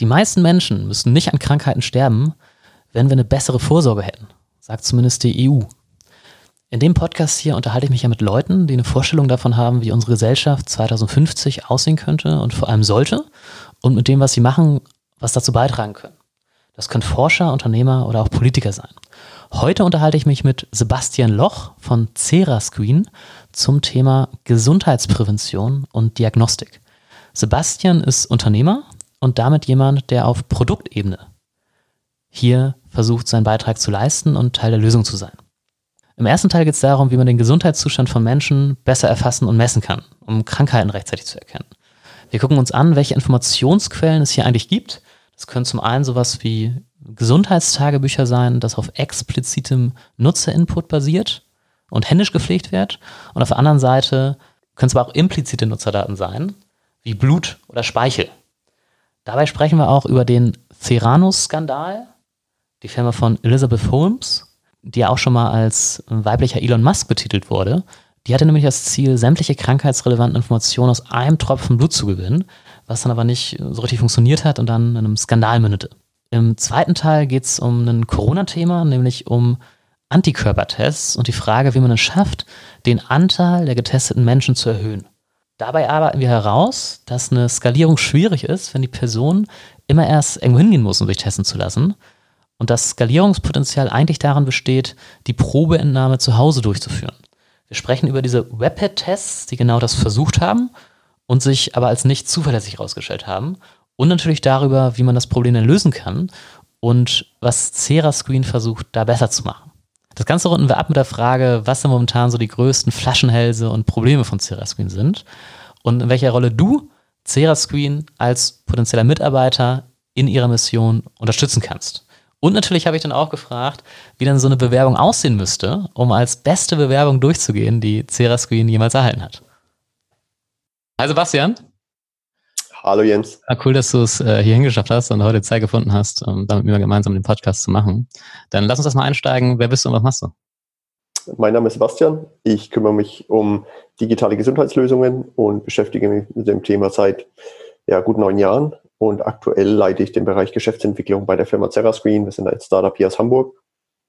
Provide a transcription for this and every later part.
Die meisten Menschen müssten nicht an Krankheiten sterben, wenn wir eine bessere Vorsorge hätten, sagt zumindest die EU. In dem Podcast hier unterhalte ich mich ja mit Leuten, die eine Vorstellung davon haben, wie unsere Gesellschaft 2050 aussehen könnte und vor allem sollte und mit dem, was sie machen, was dazu beitragen können. Das können Forscher, Unternehmer oder auch Politiker sein. Heute unterhalte ich mich mit Sebastian Loch von Cerascreen zum Thema Gesundheitsprävention und Diagnostik. Sebastian ist Unternehmer und damit jemand, der auf Produktebene hier versucht, seinen Beitrag zu leisten und Teil der Lösung zu sein. Im ersten Teil geht es darum, wie man den Gesundheitszustand von Menschen besser erfassen und messen kann, um Krankheiten rechtzeitig zu erkennen. Wir gucken uns an, welche Informationsquellen es hier eigentlich gibt. Das können zum einen sowas wie Gesundheitstagebücher sein, das auf explizitem Nutzerinput basiert und händisch gepflegt wird. Und auf der anderen Seite können es aber auch implizite Nutzerdaten sein, wie Blut oder Speichel. Dabei sprechen wir auch über den Theranos-Skandal, die Firma von Elizabeth Holmes, die ja auch schon mal als weiblicher Elon Musk betitelt wurde. Die hatte nämlich das Ziel, sämtliche krankheitsrelevanten Informationen aus einem Tropfen Blut zu gewinnen, was dann aber nicht so richtig funktioniert hat und dann in einem Skandal mündete. Im zweiten Teil geht es um ein Corona-Thema, nämlich um Antikörpertests und die Frage, wie man es schafft, den Anteil der getesteten Menschen zu erhöhen. Dabei arbeiten wir heraus, dass eine Skalierung schwierig ist, wenn die Person immer erst irgendwo hingehen muss, um sich testen zu lassen. Und das Skalierungspotenzial eigentlich darin besteht, die Probeentnahme zu Hause durchzuführen. Wir sprechen über diese Rapid-Tests, die genau das versucht haben und sich aber als nicht zuverlässig herausgestellt haben und natürlich darüber, wie man das Problem dann lösen kann und was Cerascreen versucht, da besser zu machen. Das Ganze runden wir ab mit der Frage, was denn momentan so die größten Flaschenhälse und Probleme von Cerascreen sind und in welcher Rolle du Cerascreen als potenzieller Mitarbeiter in ihrer Mission unterstützen kannst. Und natürlich habe ich dann auch gefragt, wie dann so eine Bewerbung aussehen müsste, um als beste Bewerbung durchzugehen, die Cerascreen jemals erhalten hat. Hi Sebastian. Hallo Jens. Ja, cool, dass du es äh, hierhin geschafft hast und heute Zeit gefunden hast, um damit mit mir gemeinsam den Podcast zu machen. Dann lass uns das mal einsteigen. Wer bist du und was machst du? Mein Name ist Sebastian. Ich kümmere mich um digitale Gesundheitslösungen und beschäftige mich mit dem Thema seit ja, gut neun Jahren. Und aktuell leite ich den Bereich Geschäftsentwicklung bei der Firma Cerascreen. Wir sind ein Startup hier aus Hamburg.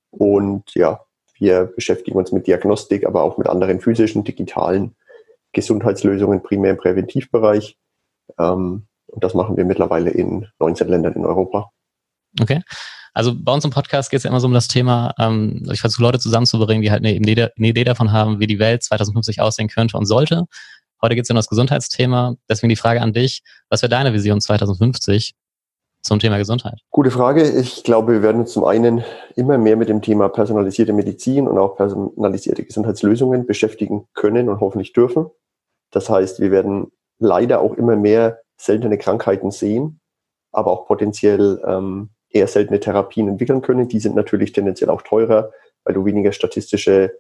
Und ja, wir beschäftigen uns mit Diagnostik, aber auch mit anderen physischen, digitalen Gesundheitslösungen, primär im Präventivbereich. Ähm, und das machen wir mittlerweile in 19 Ländern in Europa. Okay. Also bei uns im Podcast geht es ja immer so um das Thema, ähm, ich versuche Leute zusammenzubringen, die halt eine, eine, Idee davon haben, wie die Welt 2050 aussehen könnte und sollte. Heute geht es ja um das Gesundheitsthema. Deswegen die Frage an dich, was wäre deine Vision 2050 zum Thema Gesundheit? Gute Frage. Ich glaube, wir werden uns zum einen immer mehr mit dem Thema personalisierte Medizin und auch personalisierte Gesundheitslösungen beschäftigen können und hoffentlich dürfen. Das heißt, wir werden leider auch immer mehr seltene Krankheiten sehen, aber auch potenziell ähm, eher seltene Therapien entwickeln können. Die sind natürlich tendenziell auch teurer, weil du weniger statistische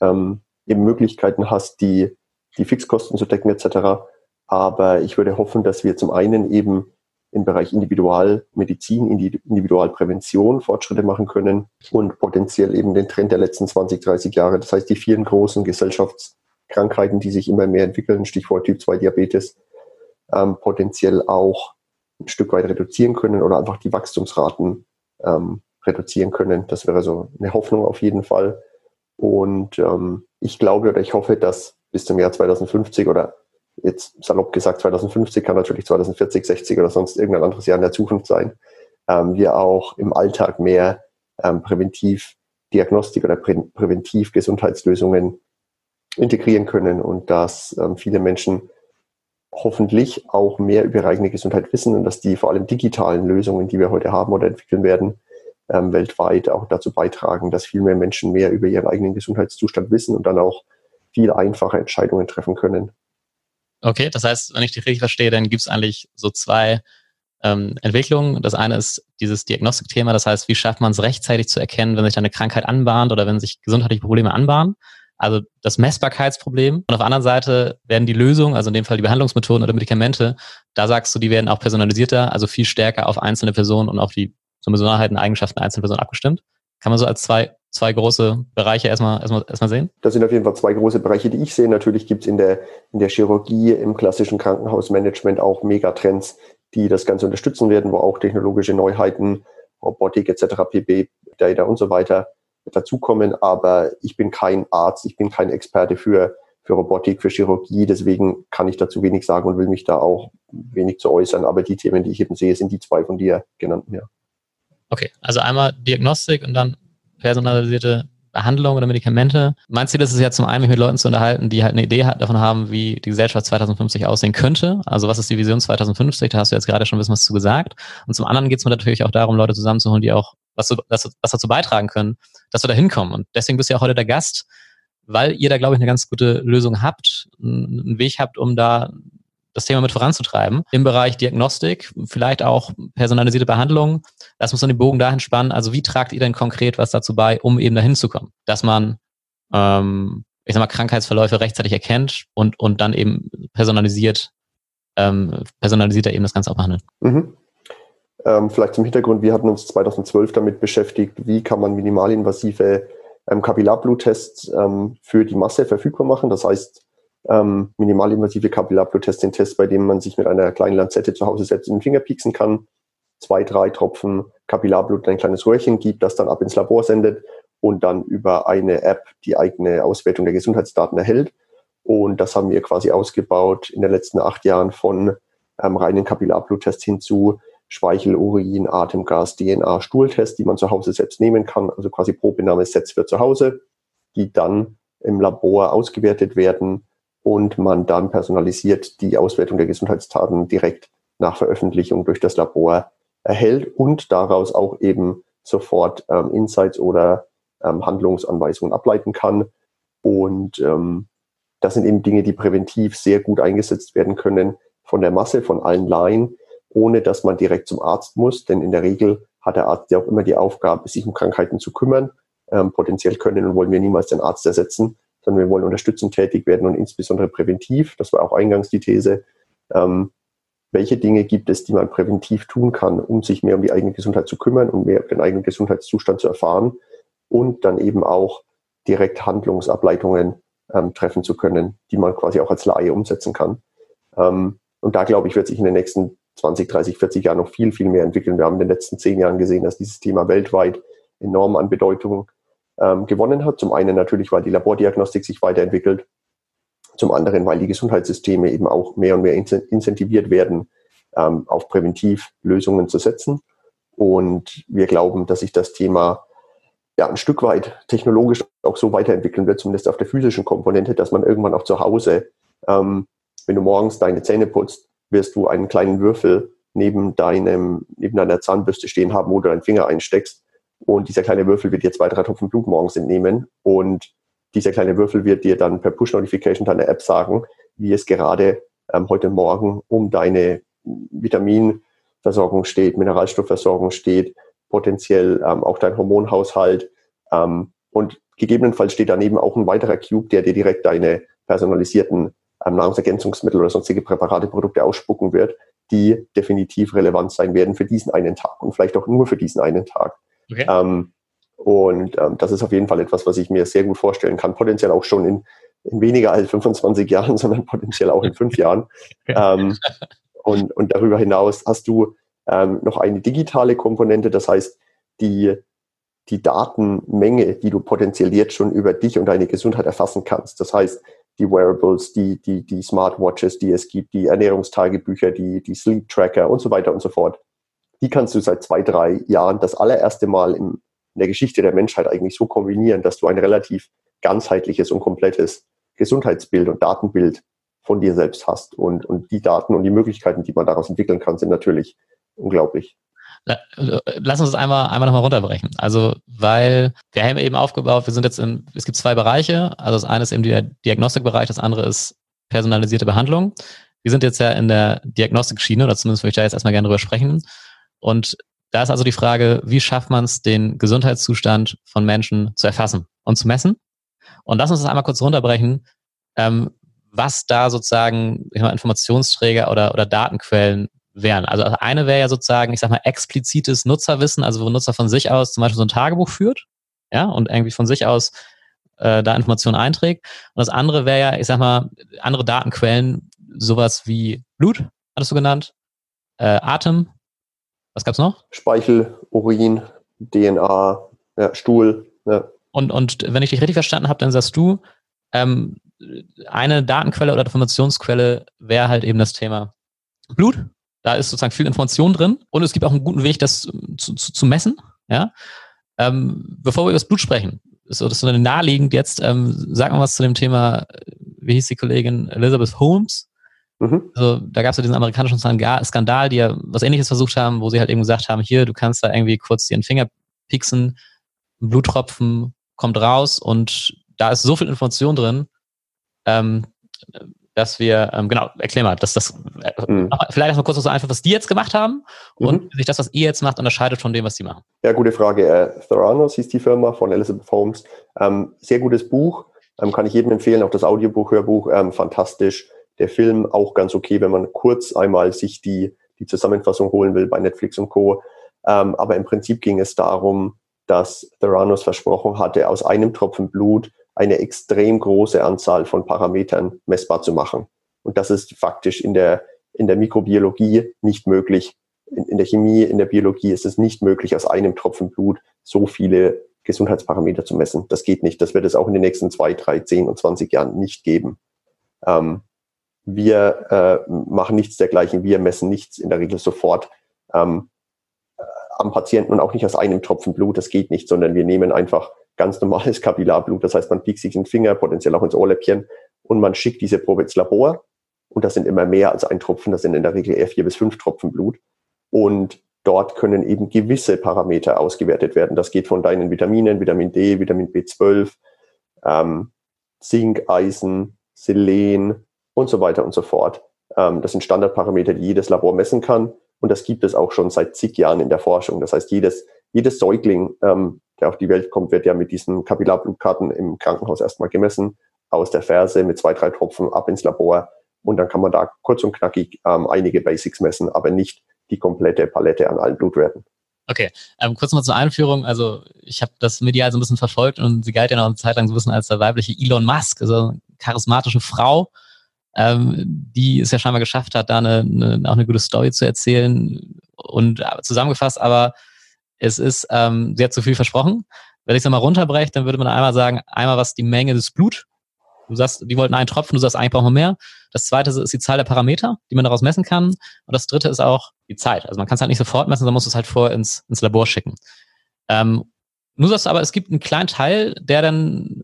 ähm, Möglichkeiten hast, die, die Fixkosten zu decken etc. Aber ich würde hoffen, dass wir zum einen eben im Bereich Individualmedizin, Individualprävention Fortschritte machen können und potenziell eben den Trend der letzten 20, 30 Jahre, das heißt die vielen großen Gesellschafts- Krankheiten, die sich immer mehr entwickeln, Stichwort Typ 2 Diabetes, ähm, potenziell auch ein Stück weit reduzieren können oder einfach die Wachstumsraten ähm, reduzieren können. Das wäre so eine Hoffnung auf jeden Fall. Und ähm, ich glaube oder ich hoffe, dass bis zum Jahr 2050 oder jetzt salopp gesagt 2050 kann natürlich 2040, 60 oder sonst irgendein anderes Jahr in der Zukunft sein, ähm, wir auch im Alltag mehr ähm, Präventivdiagnostik oder Prä Präventivgesundheitslösungen integrieren können und dass ähm, viele Menschen hoffentlich auch mehr über ihre eigene Gesundheit wissen und dass die vor allem digitalen Lösungen, die wir heute haben oder entwickeln werden, ähm, weltweit auch dazu beitragen, dass viel mehr Menschen mehr über ihren eigenen Gesundheitszustand wissen und dann auch viel einfacher Entscheidungen treffen können. Okay, das heißt, wenn ich dich richtig verstehe, dann gibt es eigentlich so zwei ähm, Entwicklungen. Das eine ist dieses Diagnostikthema, das heißt, wie schafft man es rechtzeitig zu erkennen, wenn sich eine Krankheit anbahnt oder wenn sich gesundheitliche Probleme anbahnen. Also das Messbarkeitsproblem. Und auf der anderen Seite werden die Lösungen, also in dem Fall die Behandlungsmethoden oder Medikamente, da sagst du, die werden auch personalisierter, also viel stärker auf einzelne Personen und auf die so Besonderheiten, Eigenschaften einzelner Personen abgestimmt. Kann man so als zwei, zwei große Bereiche erstmal, erstmal, erstmal sehen? Das sind auf jeden Fall zwei große Bereiche, die ich sehe. Natürlich gibt es in der, in der Chirurgie, im klassischen Krankenhausmanagement auch Megatrends, die das Ganze unterstützen werden, wo auch technologische Neuheiten, Robotik etc., PB, Data und so weiter dazukommen. Aber ich bin kein Arzt, ich bin kein Experte für, für Robotik, für Chirurgie. Deswegen kann ich dazu wenig sagen und will mich da auch wenig zu äußern. Aber die Themen, die ich eben sehe, sind die zwei von dir genannten, ja. Okay, also einmal Diagnostik und dann personalisierte Behandlung oder Medikamente. Mein Ziel ist es ja zum einen, mich mit Leuten zu unterhalten, die halt eine Idee davon haben, wie die Gesellschaft 2050 aussehen könnte. Also was ist die Vision 2050? Da hast du jetzt gerade schon ein bisschen was zu gesagt. Und zum anderen geht es mir natürlich auch darum, Leute zusammenzuholen, die auch was, was, dazu beitragen können, dass wir da hinkommen. Und deswegen bist du ja heute der Gast, weil ihr da, glaube ich, eine ganz gute Lösung habt, einen Weg habt, um da das Thema mit voranzutreiben. Im Bereich Diagnostik, vielleicht auch personalisierte Behandlung. Lass uns dann den Bogen dahin spannen. Also wie tragt ihr denn konkret was dazu bei, um eben dahin zu kommen? Dass man, ähm, ich sag mal, Krankheitsverläufe rechtzeitig erkennt und, und dann eben personalisiert, ähm, personalisierter eben das Ganze auch behandelt. Mhm. Ähm, vielleicht zum Hintergrund, wir hatten uns 2012 damit beschäftigt, wie kann man minimalinvasive ähm, Kapillarbbluttests ähm, für die Masse verfügbar machen. Das heißt, ähm, minimalinvasive Kapillarbluttest, den Test, bei dem man sich mit einer kleinen Lanzette zu Hause selbst in den Finger pieksen kann, zwei, drei Tropfen Kapillarblut in ein kleines Röhrchen gibt, das dann ab ins Labor sendet und dann über eine App die eigene Auswertung der Gesundheitsdaten erhält. Und das haben wir quasi ausgebaut in den letzten acht Jahren von ähm, reinen Kapillarbluttest hin zu Speichel, Urin, Atemgas, DNA, Stuhltest, die man zu Hause selbst nehmen kann, also quasi Probenahmesets für zu Hause, die dann im Labor ausgewertet werden und man dann personalisiert die Auswertung der Gesundheitsdaten direkt nach Veröffentlichung durch das Labor erhält und daraus auch eben sofort ähm, Insights oder ähm, Handlungsanweisungen ableiten kann. Und ähm, das sind eben Dinge, die präventiv sehr gut eingesetzt werden können von der Masse, von allen Laien, ohne dass man direkt zum Arzt muss. Denn in der Regel hat der Arzt ja auch immer die Aufgabe, sich um Krankheiten zu kümmern. Ähm, potenziell können und wollen wir niemals den Arzt ersetzen sondern wir wollen unterstützend tätig werden und insbesondere präventiv. Das war auch eingangs die These. Ähm, welche Dinge gibt es, die man präventiv tun kann, um sich mehr um die eigene Gesundheit zu kümmern und mehr den eigenen Gesundheitszustand zu erfahren und dann eben auch direkt Handlungsableitungen ähm, treffen zu können, die man quasi auch als Laie umsetzen kann. Ähm, und da glaube ich, wird sich in den nächsten 20, 30, 40 Jahren noch viel, viel mehr entwickeln. Wir haben in den letzten zehn Jahren gesehen, dass dieses Thema weltweit enorm an Bedeutung ähm, gewonnen hat. Zum einen natürlich, weil die Labordiagnostik sich weiterentwickelt. Zum anderen, weil die Gesundheitssysteme eben auch mehr und mehr incentiviert werden, ähm, auf Präventivlösungen zu setzen. Und wir glauben, dass sich das Thema ja, ein Stück weit technologisch auch so weiterentwickeln wird, zumindest auf der physischen Komponente, dass man irgendwann auch zu Hause, ähm, wenn du morgens deine Zähne putzt, wirst du einen kleinen Würfel neben deinem, neben deiner Zahnbürste stehen haben, wo du deinen Finger einsteckst und dieser kleine Würfel wird dir zwei, drei Tropfen Blut morgens entnehmen. Und dieser kleine Würfel wird dir dann per Push-Notification deiner App sagen, wie es gerade ähm, heute Morgen um deine Vitaminversorgung steht, Mineralstoffversorgung steht, potenziell ähm, auch dein Hormonhaushalt. Ähm, und gegebenenfalls steht daneben auch ein weiterer Cube, der dir direkt deine personalisierten ähm, Nahrungsergänzungsmittel oder sonstige Präparate, Produkte ausspucken wird, die definitiv relevant sein werden für diesen einen Tag und vielleicht auch nur für diesen einen Tag. Okay. Ähm, und ähm, das ist auf jeden Fall etwas, was ich mir sehr gut vorstellen kann, potenziell auch schon in, in weniger als 25 Jahren, sondern potenziell auch in fünf Jahren. Ähm, und, und darüber hinaus hast du ähm, noch eine digitale Komponente, das heißt, die, die Datenmenge, die du potenziell jetzt schon über dich und deine Gesundheit erfassen kannst. Das heißt, die Wearables, die, die, die Smartwatches, die es gibt, die Ernährungstagebücher, die, die Sleep Tracker und so weiter und so fort die kannst du seit zwei, drei Jahren das allererste Mal in, der Geschichte der Menschheit eigentlich so kombinieren, dass du ein relativ ganzheitliches und komplettes Gesundheitsbild und Datenbild von dir selbst hast. Und, und die Daten und die Möglichkeiten, die man daraus entwickeln kann, sind natürlich unglaublich. Lass uns das einmal, einmal nochmal runterbrechen. Also, weil wir haben eben aufgebaut, wir sind jetzt in, es gibt zwei Bereiche. Also das eine ist eben der Diagnostikbereich, das andere ist personalisierte Behandlung. Wir sind jetzt ja in der Diagnostikschiene, oder zumindest würde ich da jetzt erstmal gerne drüber sprechen. Und da ist also die Frage, wie schafft man es, den Gesundheitszustand von Menschen zu erfassen und zu messen? Und lass uns das einmal kurz runterbrechen, ähm, was da sozusagen ich mal, Informationsträger oder, oder Datenquellen wären. Also eine wäre ja sozusagen, ich sag mal, explizites Nutzerwissen, also wo Nutzer von sich aus zum Beispiel so ein Tagebuch führt, ja, und irgendwie von sich aus äh, da Informationen einträgt. Und das andere wäre ja, ich sag mal, andere Datenquellen, sowas wie Blut, hattest du genannt, äh, Atem. Was gab's noch? Speichel, Urin, DNA, ja, Stuhl. Ja. Und, und wenn ich dich richtig verstanden habe, dann sagst du, ähm, eine Datenquelle oder Informationsquelle wäre halt eben das Thema Blut. Da ist sozusagen viel Information drin und es gibt auch einen guten Weg, das zu, zu, zu messen. Ja? Ähm, bevor wir über das Blut sprechen, ist das so naheliegend jetzt, ähm, sag mal was zu dem Thema, wie hieß die Kollegin Elizabeth Holmes? Mhm. Also da gab es ja diesen amerikanischen Skandal, die ja was ähnliches versucht haben, wo sie halt eben gesagt haben, hier, du kannst da irgendwie kurz den Finger pieksen, ein Bluttropfen kommt raus und da ist so viel Information drin, ähm, dass wir, ähm, genau, erklär mal, dass das, äh, mhm. vielleicht erstmal kurz noch so einfach, was die jetzt gemacht haben und mhm. sich das, was ihr jetzt macht, unterscheidet von dem, was die machen. Ja, gute Frage. Äh, Theranos hieß die Firma von Elizabeth Holmes. Ähm, sehr gutes Buch, ähm, kann ich jedem empfehlen, auch das Audiobuch, Hörbuch, ähm, fantastisch. Der Film auch ganz okay, wenn man kurz einmal sich die, die Zusammenfassung holen will bei Netflix und Co. Ähm, aber im Prinzip ging es darum, dass Theranos versprochen hatte, aus einem Tropfen Blut eine extrem große Anzahl von Parametern messbar zu machen. Und das ist faktisch in der, in der Mikrobiologie nicht möglich. In, in der Chemie, in der Biologie ist es nicht möglich, aus einem Tropfen Blut so viele Gesundheitsparameter zu messen. Das geht nicht. Das wird es auch in den nächsten zwei, drei, zehn und zwanzig Jahren nicht geben. Ähm, wir äh, machen nichts dergleichen. Wir messen nichts in der Regel sofort ähm, am Patienten und auch nicht aus einem Tropfen Blut. Das geht nicht, sondern wir nehmen einfach ganz normales Kapillarblut. Das heißt, man piekt sich den Finger, potenziell auch ins Ohrläppchen und man schickt diese Probe ins Labor. Und das sind immer mehr als ein Tropfen. Das sind in der Regel eher vier bis fünf Tropfen Blut. Und dort können eben gewisse Parameter ausgewertet werden. Das geht von deinen Vitaminen, Vitamin D, Vitamin B12, ähm, Zink, Eisen, Selen und so weiter und so fort. Ähm, das sind Standardparameter, die jedes Labor messen kann. Und das gibt es auch schon seit zig Jahren in der Forschung. Das heißt, jedes, jedes Säugling ähm, der auf die Welt kommt, wird ja mit diesen Kapillarblutkarten im Krankenhaus erstmal gemessen, aus der Ferse mit zwei, drei Tropfen ab ins Labor. Und dann kann man da kurz und knackig ähm, einige Basics messen, aber nicht die komplette Palette an allen Blutwerten. Okay, ähm, kurz mal zur Einführung. Also ich habe das medial so ein bisschen verfolgt und sie galt ja noch eine Zeit lang so ein bisschen als der weibliche Elon Musk, also charismatische Frau, die es ja scheinbar geschafft hat, da eine, eine, auch eine gute Story zu erzählen. Und äh, zusammengefasst aber es ist, ähm, sie hat zu viel versprochen. Wenn ich es mal runterbreche, dann würde man einmal sagen, einmal was die Menge des Blut. Du sagst, die wollten einen Tropfen, du sagst, eigentlich brauchen wir mehr. Das zweite ist die Zahl der Parameter, die man daraus messen kann. Und das dritte ist auch die Zeit. Also man kann es halt nicht sofort messen, sondern muss es halt vor ins, ins Labor schicken. Ähm, du sagst aber, es gibt einen kleinen Teil, der dann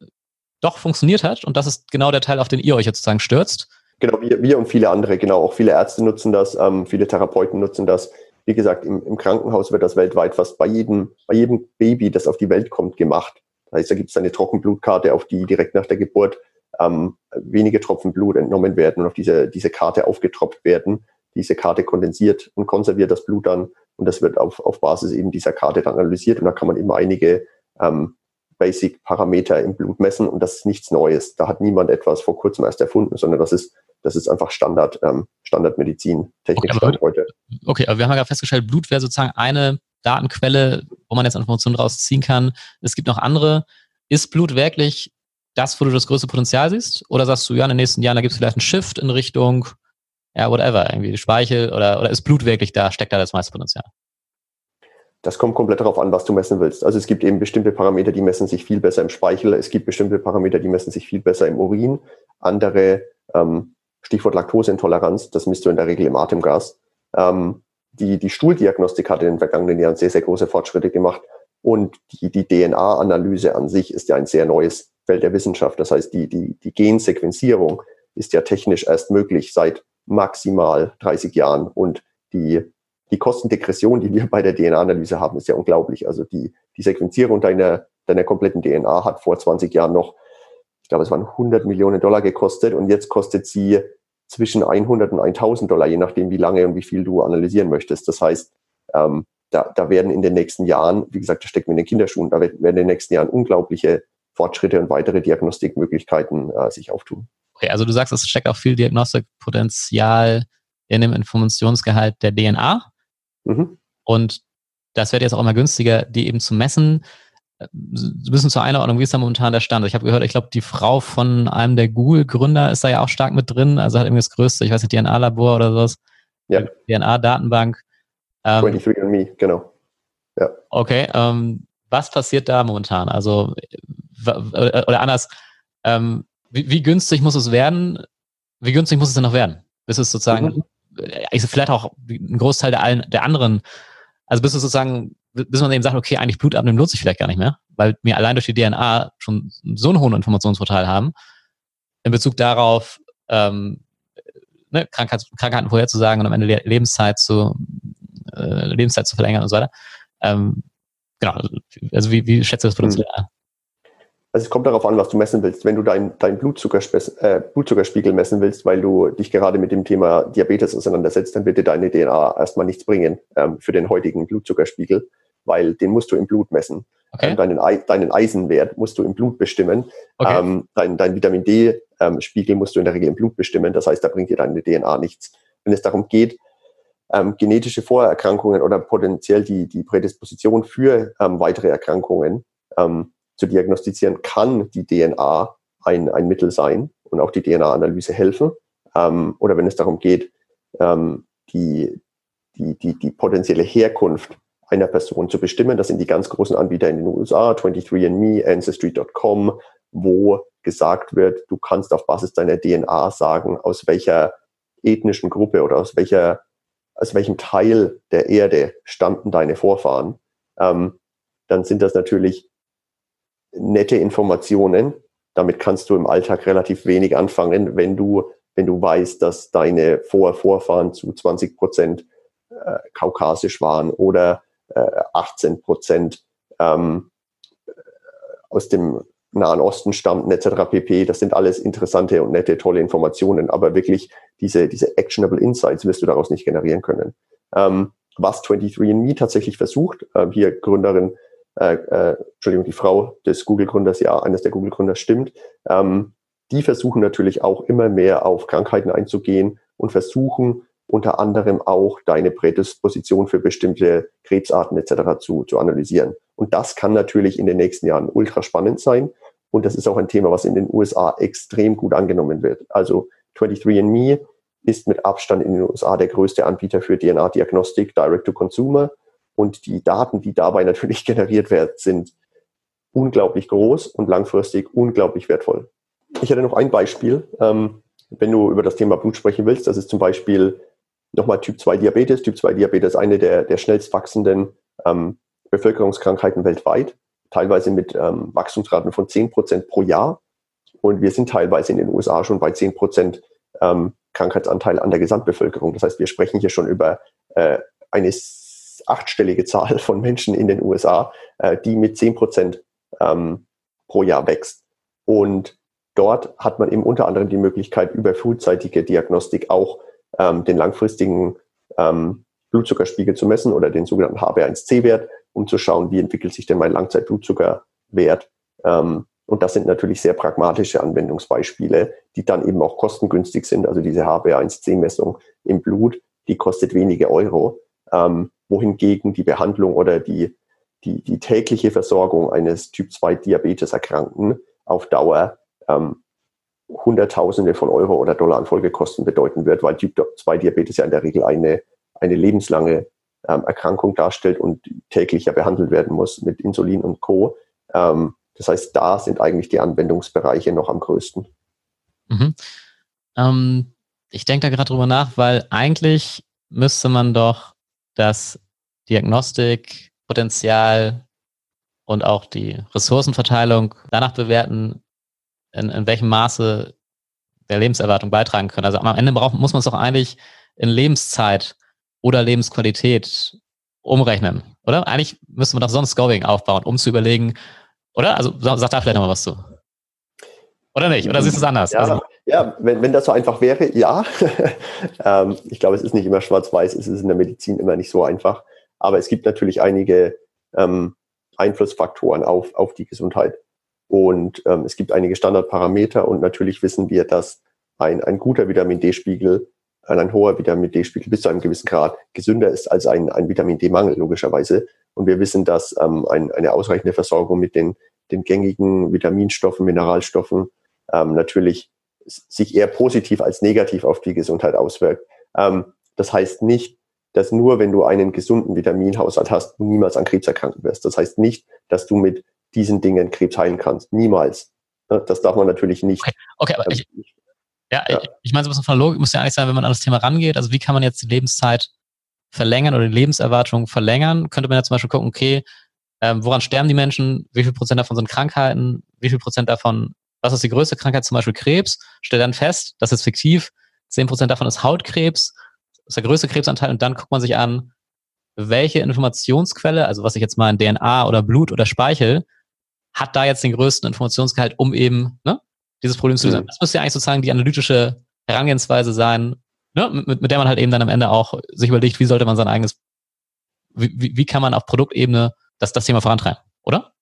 doch funktioniert hat. Und das ist genau der Teil, auf den ihr euch jetzt sozusagen stürzt. Genau, wir, wir und viele andere, genau. Auch viele Ärzte nutzen das, ähm, viele Therapeuten nutzen das wie gesagt, im, im Krankenhaus wird das weltweit fast bei jedem, bei jedem Baby, das auf die Welt kommt, gemacht. Das heißt, da gibt es eine Trockenblutkarte, auf die direkt nach der Geburt ähm, wenige Tropfen Blut entnommen werden und auf diese, diese Karte aufgetropft werden. Diese Karte kondensiert und konserviert das Blut dann und das wird auf, auf Basis eben dieser Karte dann analysiert und da kann man immer einige ähm, Basic-Parameter im Blut messen und das ist nichts Neues. Da hat niemand etwas vor kurzem erst erfunden, sondern das ist das ist einfach Standard, ähm, Standardmedizin, Technik okay, heute. Okay, aber wir haben ja gerade festgestellt, Blut wäre sozusagen eine Datenquelle, wo man jetzt Informationen rausziehen kann. Es gibt noch andere. Ist Blut wirklich das, wo du das größte Potenzial siehst? Oder sagst du, ja, in den nächsten Jahren, da gibt es vielleicht einen Shift in Richtung, ja, whatever, irgendwie Speichel oder, oder ist Blut wirklich da, steckt da das meiste Potenzial? Das kommt komplett darauf an, was du messen willst. Also es gibt eben bestimmte Parameter, die messen sich viel besser im Speichel. Es gibt bestimmte Parameter, die messen sich viel besser im Urin. Andere ähm, Stichwort Laktoseintoleranz, das misst du in der Regel im Atemgas. Ähm, die, die Stuhldiagnostik hat in den vergangenen Jahren sehr, sehr große Fortschritte gemacht. Und die, die DNA-Analyse an sich ist ja ein sehr neues Feld der Wissenschaft. Das heißt, die, die, die Gensequenzierung ist ja technisch erst möglich seit maximal 30 Jahren. Und die, die Kostendegression, die wir bei der DNA-Analyse haben, ist ja unglaublich. Also die, die Sequenzierung deiner, deiner kompletten DNA hat vor 20 Jahren noch ich glaube, es waren 100 Millionen Dollar gekostet und jetzt kostet sie zwischen 100 und 1000 Dollar, je nachdem, wie lange und wie viel du analysieren möchtest. Das heißt, ähm, da, da werden in den nächsten Jahren, wie gesagt, da steckt mir in den Kinderschuhen, da werden in den nächsten Jahren unglaubliche Fortschritte und weitere Diagnostikmöglichkeiten äh, sich auftun. Okay, also du sagst, es steckt auch viel Diagnostikpotenzial in dem Informationsgehalt der DNA. Mhm. Und das wird jetzt auch immer günstiger, die eben zu messen ein bisschen zur Einordnung, wie ist da momentan der Stand? Ich habe gehört, ich glaube, die Frau von einem der Google-Gründer ist da ja auch stark mit drin, also hat irgendwie das größte, ich weiß nicht, DNA-Labor oder sowas. ja. DNA-Datenbank. Ähm, 23andMe, genau. Ja. Okay, ähm, was passiert da momentan? Also, oder anders, ähm, wie, wie, günstig muss es werden? Wie günstig muss es denn noch werden? Bis es sozusagen, mhm. Ich vielleicht auch ein Großteil der, allen, der anderen, also bis es sozusagen, bis man eben sagt, okay, eigentlich Blut abnehmen lohnt sich vielleicht gar nicht mehr, weil wir allein durch die DNA schon so einen hohen Informationsvorteil haben, in Bezug darauf, ähm, ne, Krankheits Krankheiten vorherzusagen und am Ende Lebenszeit zu, äh, Lebenszeit zu verlängern und so weiter. Ähm, genau, also wie, wie schätzt du das Potenzial an? Also es kommt darauf an, was du messen willst. Wenn du deinen dein äh, Blutzuckerspiegel messen willst, weil du dich gerade mit dem Thema Diabetes auseinandersetzt, dann wird dir deine DNA erstmal nichts bringen ähm, für den heutigen Blutzuckerspiegel, weil den musst du im Blut messen. Okay. Ähm, deinen, deinen Eisenwert musst du im Blut bestimmen. Okay. Ähm, dein, dein Vitamin D-Spiegel ähm, musst du in der Regel im Blut bestimmen. Das heißt, da bringt dir deine DNA nichts. Wenn es darum geht, ähm, genetische Vorerkrankungen oder potenziell die, die Prädisposition für ähm, weitere Erkrankungen ähm, zu diagnostizieren, kann die DNA ein, ein Mittel sein und auch die DNA-Analyse helfen. Ähm, oder wenn es darum geht, ähm, die, die, die, die potenzielle Herkunft einer Person zu bestimmen. Das sind die ganz großen Anbieter in den USA, 23andMe, Ancestry.com, wo gesagt wird, du kannst auf Basis deiner DNA sagen, aus welcher ethnischen Gruppe oder aus welcher aus welchem Teil der Erde stammten deine Vorfahren, ähm, dann sind das natürlich nette Informationen. Damit kannst du im Alltag relativ wenig anfangen, wenn du, wenn du weißt, dass deine Vor Vorfahren zu 20 Prozent äh, kaukasisch waren oder äh, 18 Prozent ähm, aus dem Nahen Osten stammten etc. pp. Das sind alles interessante und nette, tolle Informationen, aber wirklich diese, diese actionable Insights wirst du daraus nicht generieren können. Ähm, was 23andMe tatsächlich versucht, äh, hier Gründerin, äh, äh, Entschuldigung, die Frau des Google-Gründers, ja, eines der Google-Gründer stimmt, ähm, die versuchen natürlich auch immer mehr auf Krankheiten einzugehen und versuchen unter anderem auch deine Prädisposition für bestimmte Krebsarten etc. zu, zu analysieren. Und das kann natürlich in den nächsten Jahren ultra spannend sein. Und das ist auch ein Thema, was in den USA extrem gut angenommen wird. Also 23andMe ist mit Abstand in den USA der größte Anbieter für DNA-Diagnostik, Direct-to-Consumer. Und die Daten, die dabei natürlich generiert werden, sind unglaublich groß und langfristig unglaublich wertvoll. Ich hätte noch ein Beispiel, ähm, wenn du über das Thema Blut sprechen willst. Das ist zum Beispiel nochmal Typ 2 Diabetes. Typ 2 Diabetes ist eine der, der schnellst wachsenden ähm, Bevölkerungskrankheiten weltweit, teilweise mit ähm, Wachstumsraten von 10 Prozent pro Jahr. Und wir sind teilweise in den USA schon bei 10 Prozent ähm, Krankheitsanteil an der Gesamtbevölkerung. Das heißt, wir sprechen hier schon über äh, eine achtstellige Zahl von Menschen in den USA, äh, die mit 10 Prozent ähm, pro Jahr wächst. Und dort hat man eben unter anderem die Möglichkeit, über frühzeitige Diagnostik auch ähm, den langfristigen ähm, Blutzuckerspiegel zu messen oder den sogenannten HbA1c-Wert, um zu schauen, wie entwickelt sich denn mein Langzeitblutzuckerwert. Ähm, und das sind natürlich sehr pragmatische Anwendungsbeispiele, die dann eben auch kostengünstig sind. Also diese HbA1c-Messung im Blut, die kostet wenige Euro, ähm, wohingegen die Behandlung oder die, die, die tägliche Versorgung eines Typ-2-Diabetes-Erkrankten auf Dauer ähm, Hunderttausende von Euro oder Dollar an Folgekosten bedeuten wird, weil Typ-2-Diabetes ja in der Regel eine, eine lebenslange ähm, Erkrankung darstellt und täglich ja behandelt werden muss mit Insulin und Co. Ähm, das heißt, da sind eigentlich die Anwendungsbereiche noch am größten. Mhm. Ähm, ich denke da gerade drüber nach, weil eigentlich müsste man doch das Diagnostikpotenzial und auch die Ressourcenverteilung danach bewerten, in, in welchem Maße der Lebenserwartung beitragen können. Also am Ende braucht, muss man es doch eigentlich in Lebenszeit oder Lebensqualität umrechnen, oder? Eigentlich müsste man doch sonst Scoring aufbauen, um zu überlegen, oder? Also sag da vielleicht nochmal was zu. Oder nicht? Oder siehst du es anders? Ja, also, ja wenn, wenn das so einfach wäre, ja. ähm, ich glaube, es ist nicht immer schwarz-weiß, es ist in der Medizin immer nicht so einfach. Aber es gibt natürlich einige ähm, Einflussfaktoren auf, auf die Gesundheit. Und ähm, es gibt einige Standardparameter und natürlich wissen wir, dass ein, ein guter Vitamin D-Spiegel, ein hoher Vitamin D-Spiegel bis zu einem gewissen Grad gesünder ist als ein, ein Vitamin D-Mangel, logischerweise. Und wir wissen, dass ähm, ein, eine ausreichende Versorgung mit den, den gängigen Vitaminstoffen, Mineralstoffen ähm, natürlich sich eher positiv als negativ auf die Gesundheit auswirkt. Ähm, Das heißt nicht, dass nur wenn du einen gesunden Vitaminhaushalt hast, du niemals an Krebs erkranken wirst. Das heißt nicht, dass du mit diesen Dingen Krebs heilen kannst. Niemals. Das darf man natürlich nicht. Okay, okay aber ich, ja, ja, ich, ich meine, so ein bisschen von der Logik muss ja eigentlich sein, wenn man an das Thema rangeht. Also wie kann man jetzt die Lebenszeit verlängern oder die Lebenserwartung verlängern? Könnte man ja zum Beispiel gucken, okay, ähm, woran sterben die Menschen? Wie viel Prozent davon sind Krankheiten? Wie viel Prozent davon, was ist die größte Krankheit, zum Beispiel Krebs? Stell dann fest, das ist fiktiv. Zehn Prozent davon ist Hautkrebs. Das ist der größte Krebsanteil. Und dann guckt man sich an, welche Informationsquelle, also was ich jetzt mal in DNA oder Blut oder Speichel, hat da jetzt den größten Informationsgehalt, um eben ne, dieses Problem zu lösen. Mhm. Das müsste ja eigentlich sozusagen die analytische Herangehensweise sein, ne, mit, mit der man halt eben dann am Ende auch sich überlegt, wie sollte man sein eigenes, wie, wie kann man auf Produktebene das, das Thema vorantreiben, oder?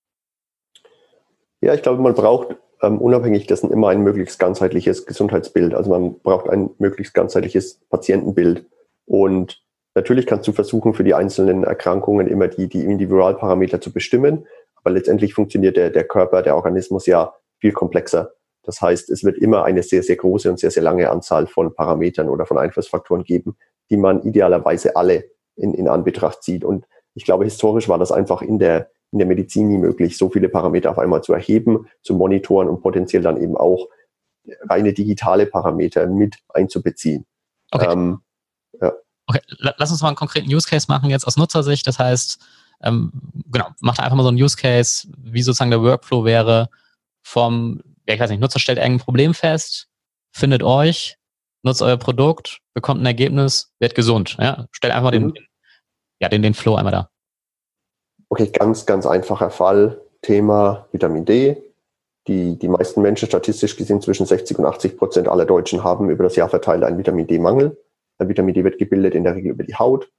Ja, ich glaube, man braucht ähm, unabhängig dessen immer ein möglichst ganzheitliches Gesundheitsbild. Also man braucht ein möglichst ganzheitliches Patientenbild. Und natürlich kannst du versuchen, für die einzelnen Erkrankungen immer die, die Individualparameter zu bestimmen. Aber letztendlich funktioniert der, der Körper, der Organismus ja viel komplexer. Das heißt, es wird immer eine sehr, sehr große und sehr, sehr lange Anzahl von Parametern oder von Einflussfaktoren geben, die man idealerweise alle in, in Anbetracht zieht. Und ich glaube, historisch war das einfach in der, in der Medizin nie möglich, so viele Parameter auf einmal zu erheben, zu monitoren und potenziell dann eben auch reine digitale Parameter mit einzubeziehen. Okay. Ähm, ja. okay. Lass uns mal einen konkreten Use Case machen jetzt aus Nutzersicht. Das heißt, ähm, genau, macht einfach mal so einen Use Case, wie sozusagen der Workflow wäre vom ja, ich weiß nicht, Nutzer stellt irgendein Problem fest, findet euch, nutzt euer Produkt, bekommt ein Ergebnis, wird gesund. Ja? Stellt einfach mhm. den, ja, den, den Flow einmal da. Okay, ganz, ganz einfacher Fall. Thema Vitamin D. Die, die meisten Menschen, statistisch gesehen zwischen 60 und 80 Prozent aller Deutschen, haben über das Jahr verteilt einen Vitamin D-Mangel. Vitamin D wird gebildet in der Regel über die Haut,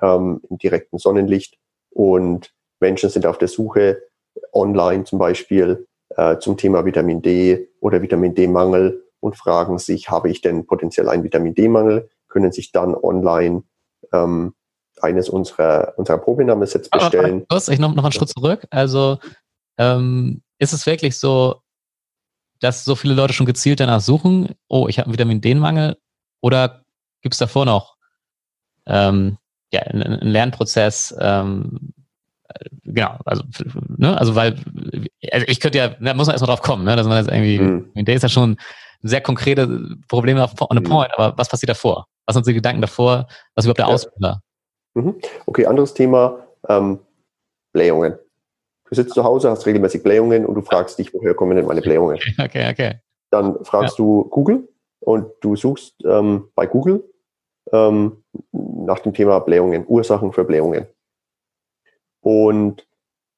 ähm, im direkten Sonnenlicht. Und Menschen sind auf der Suche online zum Beispiel äh, zum Thema Vitamin D oder Vitamin D-Mangel und fragen sich, habe ich denn potenziell einen Vitamin D-Mangel, können sich dann online ähm, eines unserer, unserer Probenahmesets bestellen. Kurz, ich noch, noch einen Schritt zurück. Also ähm, ist es wirklich so, dass so viele Leute schon gezielt danach suchen, oh, ich habe einen Vitamin D-Mangel, oder gibt es davor noch ähm, ja, einen, Lernprozess, ähm, genau, also, ne, also weil, also ich könnte ja, da muss man erstmal drauf kommen, ne, dass man jetzt irgendwie, mhm. der ist ja schon ein sehr konkrete Probleme on a mhm. point, aber was passiert davor? Was sind die Gedanken davor? Was ist überhaupt der ja. Ausbilder? Mhm. Okay, anderes Thema, ähm, Blähungen. Du sitzt zu Hause, hast regelmäßig Blähungen und du fragst dich, woher kommen denn meine Blähungen? Okay, okay. Dann fragst ja. du Google und du suchst ähm, bei Google ähm, nach dem Thema Blähungen, Ursachen für Blähungen. Und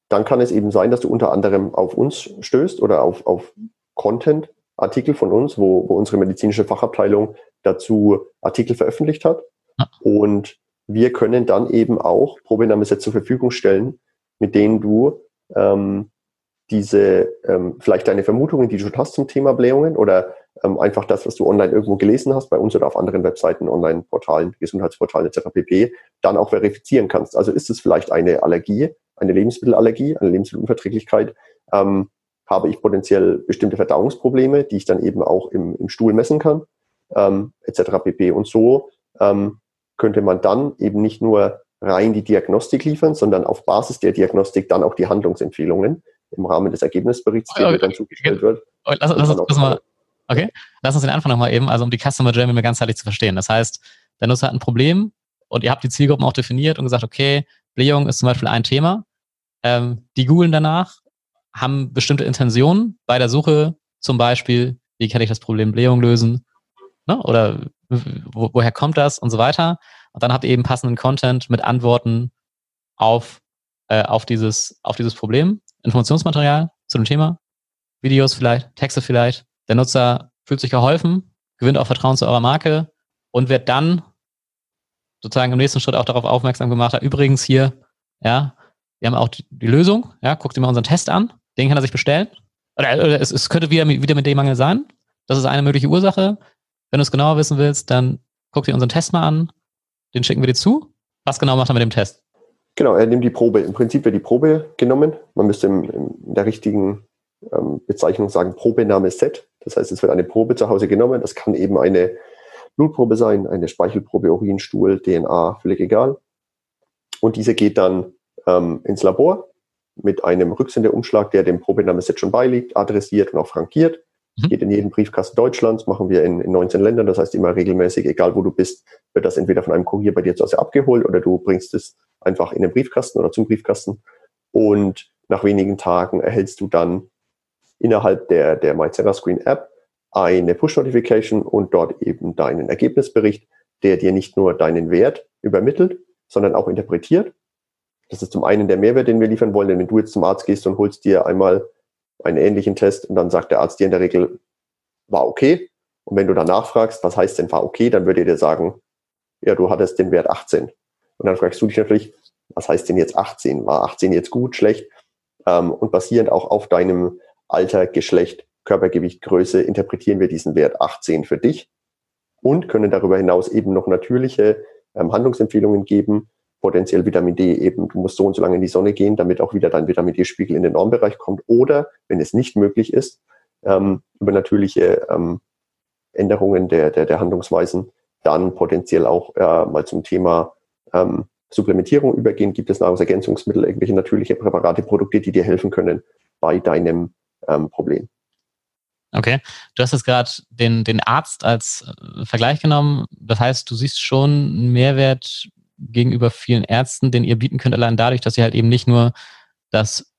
dann kann es eben sein, dass du unter anderem auf uns stößt oder auf, auf Content, Artikel von uns, wo, wo unsere medizinische Fachabteilung dazu Artikel veröffentlicht hat. Und wir können dann eben auch Probenahmesets zur Verfügung stellen, mit denen du ähm, diese, ähm, vielleicht deine Vermutungen, die du schon hast zum Thema Blähungen oder ähm, einfach das, was du online irgendwo gelesen hast, bei uns oder auf anderen Webseiten, Online-Portalen, Gesundheitsportalen etc. pp., dann auch verifizieren kannst. Also ist es vielleicht eine Allergie, eine Lebensmittelallergie, eine Lebensmittelunverträglichkeit? Ähm, habe ich potenziell bestimmte Verdauungsprobleme, die ich dann eben auch im, im Stuhl messen kann, ähm, etc. pp. Und so ähm, könnte man dann eben nicht nur rein die Diagnostik liefern, sondern auf Basis der Diagnostik dann auch die Handlungsempfehlungen im Rahmen des Ergebnisberichts, der okay, dann zugestellt wird. Lass, lass, lass, mal, Okay, lass uns den Anfang nochmal eben, also um die Customer Journey mir ganzheitlich zu verstehen. Das heißt, der Nutzer hat ein Problem und ihr habt die Zielgruppen auch definiert und gesagt, okay, Blähung ist zum Beispiel ein Thema. Ähm, die googeln danach, haben bestimmte Intentionen bei der Suche, zum Beispiel, wie kann ich das Problem Blähung lösen? Ne? Oder wo, woher kommt das und so weiter. Und dann habt ihr eben passenden Content mit Antworten auf, äh, auf, dieses, auf dieses Problem, Informationsmaterial zu dem Thema, Videos vielleicht, Texte vielleicht, der Nutzer fühlt sich geholfen, gewinnt auch Vertrauen zu eurer Marke und wird dann sozusagen im nächsten Schritt auch darauf aufmerksam gemacht, übrigens hier, ja, wir haben auch die, die Lösung, ja, guckt dir mal unseren Test an, den kann er sich bestellen. Oder, oder es, es, könnte wieder, wieder mit dem Mangel sein. Das ist eine mögliche Ursache. Wenn du es genauer wissen willst, dann guck dir unseren Test mal an, den schicken wir dir zu. Was genau macht er mit dem Test? Genau, er nimmt die Probe. Im Prinzip wird die Probe genommen. Man müsste in, in der richtigen ähm, Bezeichnung sagen Probenahme Set. Das heißt, es wird eine Probe zu Hause genommen. Das kann eben eine Blutprobe sein, eine Speichelprobe, Urinstuhl, DNA, völlig egal. Und diese geht dann ähm, ins Labor mit einem Rücksendeumschlag, der dem Probenahmeset schon beiliegt, adressiert und auch frankiert. Mhm. Geht in jeden Briefkasten Deutschlands, machen wir in, in 19 Ländern. Das heißt immer regelmäßig, egal wo du bist, wird das entweder von einem Kurier bei dir zu Hause abgeholt oder du bringst es einfach in den Briefkasten oder zum Briefkasten. Und nach wenigen Tagen erhältst du dann innerhalb der, der MyCera Screen App eine Push-Notification und dort eben deinen Ergebnisbericht, der dir nicht nur deinen Wert übermittelt, sondern auch interpretiert. Das ist zum einen der Mehrwert, den wir liefern wollen, denn wenn du jetzt zum Arzt gehst und holst dir einmal einen ähnlichen Test und dann sagt der Arzt dir in der Regel, war okay. Und wenn du danach fragst, was heißt denn war okay, dann würde er dir sagen, ja, du hattest den Wert 18. Und dann fragst du dich natürlich, was heißt denn jetzt 18? War 18 jetzt gut, schlecht? Ähm, und basierend auch auf deinem Alter, Geschlecht, Körpergewicht, Größe interpretieren wir diesen Wert 18 für dich und können darüber hinaus eben noch natürliche ähm, Handlungsempfehlungen geben, potenziell Vitamin D eben, du musst so und so lange in die Sonne gehen, damit auch wieder dein Vitamin D-Spiegel in den Normbereich kommt. Oder, wenn es nicht möglich ist, ähm, über natürliche ähm, Änderungen der, der, der Handlungsweisen, dann potenziell auch äh, mal zum Thema ähm, Supplementierung übergehen. Gibt es Nahrungsergänzungsmittel, irgendwelche natürliche Präparate, Produkte, die dir helfen können bei deinem ähm, Problem? Okay, du hast jetzt gerade den, den Arzt als äh, Vergleich genommen. Das heißt, du siehst schon einen Mehrwert gegenüber vielen Ärzten, den ihr bieten könnt, allein dadurch, dass ihr halt eben nicht nur das,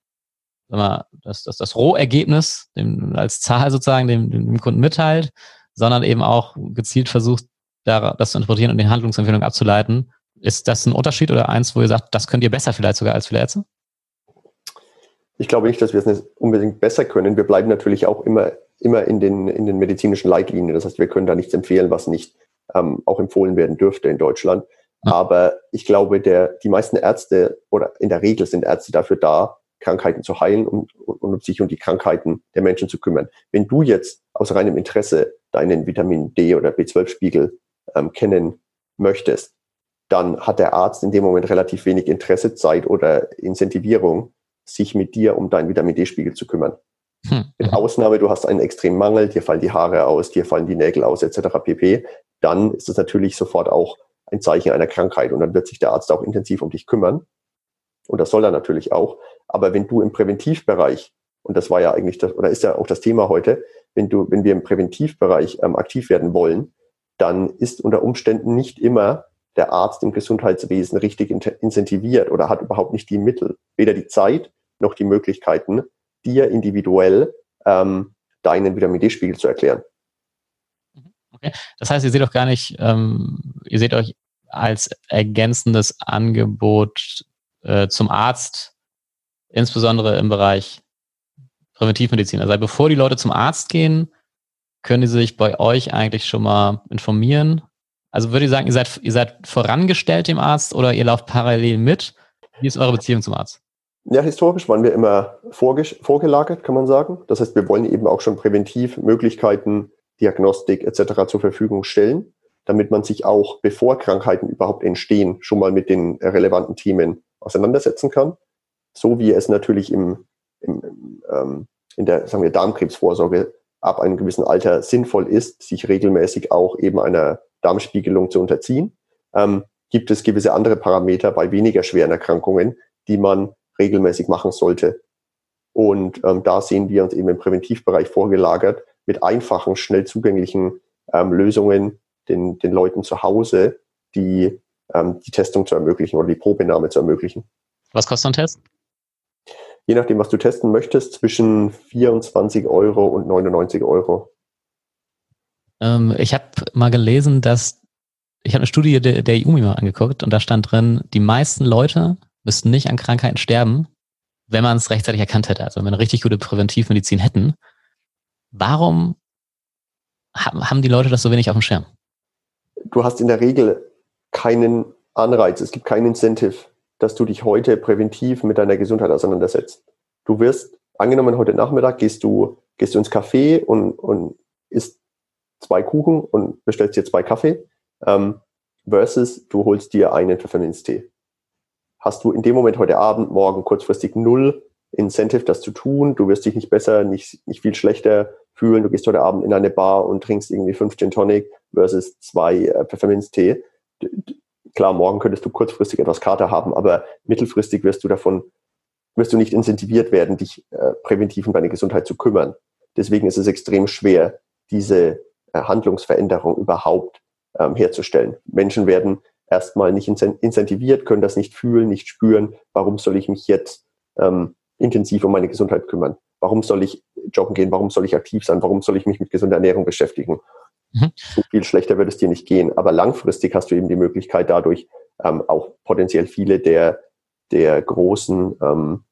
sag mal, das, das, das Rohergebnis dem, als Zahl sozusagen dem, dem Kunden mitteilt, sondern eben auch gezielt versucht, das zu interpretieren und die Handlungsempfehlung abzuleiten. Ist das ein Unterschied oder eins, wo ihr sagt, das könnt ihr besser vielleicht sogar als viele Ärzte? Ich glaube nicht, dass wir es unbedingt besser können. Wir bleiben natürlich auch immer, immer in, den, in den medizinischen Leitlinien. Das heißt, wir können da nichts empfehlen, was nicht ähm, auch empfohlen werden dürfte in Deutschland. Aber ich glaube, der, die meisten Ärzte oder in der Regel sind Ärzte dafür da, Krankheiten zu heilen und, und, und sich um die Krankheiten der Menschen zu kümmern. Wenn du jetzt aus reinem Interesse deinen Vitamin D oder B12-Spiegel ähm, kennen möchtest, dann hat der Arzt in dem Moment relativ wenig Interesse, Zeit oder Incentivierung, sich mit dir um deinen Vitamin D-Spiegel zu kümmern. Hm. Mit Ausnahme, du hast einen extremen Mangel, dir fallen die Haare aus, dir fallen die Nägel aus, etc. pp. Dann ist es natürlich sofort auch ein Zeichen einer Krankheit und dann wird sich der Arzt auch intensiv um dich kümmern. Und das soll er natürlich auch. Aber wenn du im Präventivbereich, und das war ja eigentlich das, oder ist ja auch das Thema heute, wenn du, wenn wir im Präventivbereich ähm, aktiv werden wollen, dann ist unter Umständen nicht immer der Arzt im Gesundheitswesen richtig incentiviert oder hat überhaupt nicht die Mittel, weder die Zeit noch die Möglichkeiten, dir individuell ähm, deinen Vitamin D-Spiegel zu erklären. Okay. Das heißt, ihr seht auch gar nicht, ähm, ihr seht euch als ergänzendes Angebot äh, zum Arzt, insbesondere im Bereich Präventivmedizin. Also bevor die Leute zum Arzt gehen, können die sich bei euch eigentlich schon mal informieren. Also würde ich sagen, ihr seid, ihr seid vorangestellt dem Arzt oder ihr lauft parallel mit? Wie ist eure Beziehung zum Arzt? Ja, historisch waren wir immer vorgelagert, kann man sagen. Das heißt, wir wollen eben auch schon präventiv Möglichkeiten, Diagnostik etc. zur Verfügung stellen damit man sich auch, bevor Krankheiten überhaupt entstehen, schon mal mit den relevanten Themen auseinandersetzen kann. So wie es natürlich im, im, ähm, in der sagen wir, Darmkrebsvorsorge ab einem gewissen Alter sinnvoll ist, sich regelmäßig auch eben einer Darmspiegelung zu unterziehen, ähm, gibt es gewisse andere Parameter bei weniger schweren Erkrankungen, die man regelmäßig machen sollte. Und ähm, da sehen wir uns eben im Präventivbereich vorgelagert mit einfachen, schnell zugänglichen ähm, Lösungen, den, den Leuten zu Hause die, ähm, die Testung zu ermöglichen oder die Probenahme zu ermöglichen. Was kostet ein Test? Je nachdem, was du testen möchtest, zwischen 24 Euro und 99 Euro. Ähm, ich habe mal gelesen, dass ich habe eine Studie der, der EU mir mal angeguckt und da stand drin, die meisten Leute müssten nicht an Krankheiten sterben, wenn man es rechtzeitig erkannt hätte, also wenn wir eine richtig gute Präventivmedizin hätten. Warum haben die Leute das so wenig auf dem Schirm? Du hast in der Regel keinen Anreiz, es gibt keinen Incentive, dass du dich heute präventiv mit deiner Gesundheit auseinandersetzt. Du wirst, angenommen heute Nachmittag gehst du, gehst du ins Café und, und isst zwei Kuchen und bestellst dir zwei Kaffee, ähm, versus du holst dir einen Pfefferminztee. Hast du in dem Moment heute Abend, morgen kurzfristig null Incentive, das zu tun. Du wirst dich nicht besser, nicht, nicht viel schlechter fühlen. Du gehst heute Abend in eine Bar und trinkst irgendwie fünf Gin Tonic, versus zwei äh, Pfefferminztee. Klar, morgen könntest du kurzfristig etwas Kater haben, aber mittelfristig wirst du davon, wirst du nicht incentiviert werden, dich äh, präventiv um deine Gesundheit zu kümmern. Deswegen ist es extrem schwer, diese äh, Handlungsveränderung überhaupt ähm, herzustellen. Menschen werden erstmal nicht incentiviert, können das nicht fühlen, nicht spüren. Warum soll ich mich jetzt ähm, intensiv um meine Gesundheit kümmern? Warum soll ich joggen gehen? Warum soll ich aktiv sein? Warum soll ich mich mit gesunder Ernährung beschäftigen? Mhm. So viel schlechter wird es dir nicht gehen. Aber langfristig hast du eben die Möglichkeit, dadurch ähm, auch potenziell viele der, der großen ähm,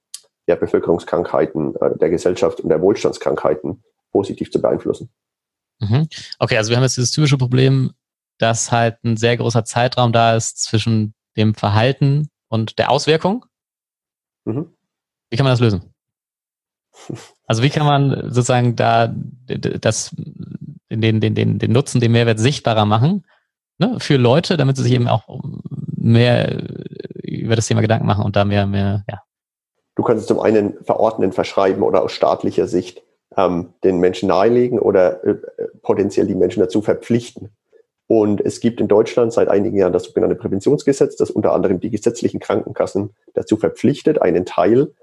der Bevölkerungskrankheiten, äh, der Gesellschaft und der Wohlstandskrankheiten positiv zu beeinflussen. Mhm. Okay, also wir haben jetzt dieses typische Problem, dass halt ein sehr großer Zeitraum da ist zwischen dem Verhalten und der Auswirkung. Mhm. Wie kann man das lösen? Also wie kann man sozusagen da das, den, den, den, den Nutzen, den Mehrwert sichtbarer machen ne, für Leute, damit sie sich eben auch mehr über das Thema Gedanken machen und da mehr, mehr, ja. Du kannst es zum einen verordnen, verschreiben oder aus staatlicher Sicht ähm, den Menschen nahelegen oder äh, potenziell die Menschen dazu verpflichten. Und es gibt in Deutschland seit einigen Jahren das sogenannte Präventionsgesetz, das unter anderem die gesetzlichen Krankenkassen dazu verpflichtet, einen Teil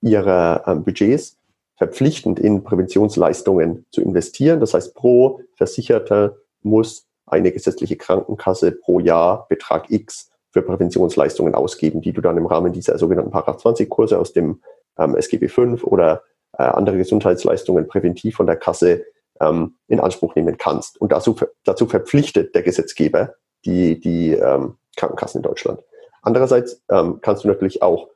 ihrer ähm, Budgets verpflichtend in Präventionsleistungen zu investieren. Das heißt, pro Versicherter muss eine gesetzliche Krankenkasse pro Jahr Betrag X für Präventionsleistungen ausgeben, die du dann im Rahmen dieser sogenannten Paragraph 20 Kurse aus dem ähm, SGB V oder äh, andere Gesundheitsleistungen präventiv von der Kasse ähm, in Anspruch nehmen kannst. Und dazu, dazu verpflichtet der Gesetzgeber die, die ähm, Krankenkassen in Deutschland. Andererseits ähm, kannst du natürlich auch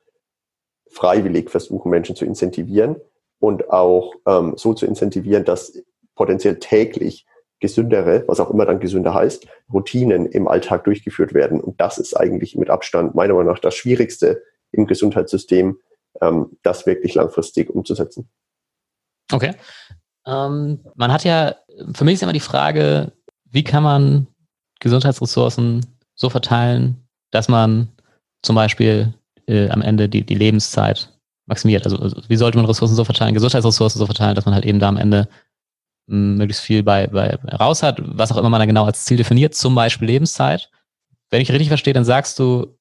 freiwillig versuchen, Menschen zu incentivieren und auch ähm, so zu incentivieren, dass potenziell täglich gesündere, was auch immer dann gesünder heißt, Routinen im Alltag durchgeführt werden. Und das ist eigentlich mit Abstand meiner Meinung nach das Schwierigste im Gesundheitssystem, ähm, das wirklich langfristig umzusetzen. Okay. Ähm, man hat ja, für mich ist immer die Frage, wie kann man Gesundheitsressourcen so verteilen, dass man zum Beispiel äh, am Ende die, die Lebenszeit maximiert. Also, also, wie sollte man Ressourcen so verteilen, Gesundheitsressourcen so verteilen, dass man halt eben da am Ende hm, möglichst viel bei, bei raus hat, was auch immer man da genau als Ziel definiert, zum Beispiel Lebenszeit. Wenn ich richtig verstehe, dann sagst du,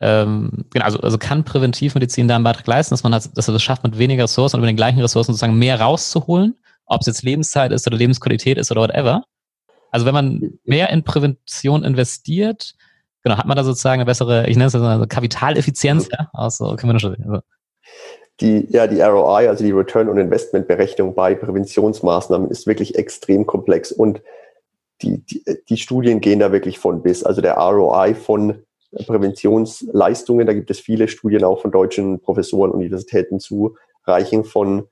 ähm, genau, also, also kann Präventivmedizin da einen Beitrag leisten, dass man hat, dass er es schafft, mit weniger Ressourcen und mit den gleichen Ressourcen sozusagen mehr rauszuholen, ob es jetzt Lebenszeit ist oder Lebensqualität ist oder whatever. Also wenn man mehr in Prävention investiert, genau, hat man da sozusagen eine bessere, ich nenne es also Kapitaleffizienz, ja, also können wir schon, also. Die, ja, die ROI, also die Return on Investment Berechnung bei Präventionsmaßnahmen ist wirklich extrem komplex und die, die, die Studien gehen da wirklich von bis. Also der ROI von Präventionsleistungen, da gibt es viele Studien auch von deutschen Professoren, Universitäten zu, reichen von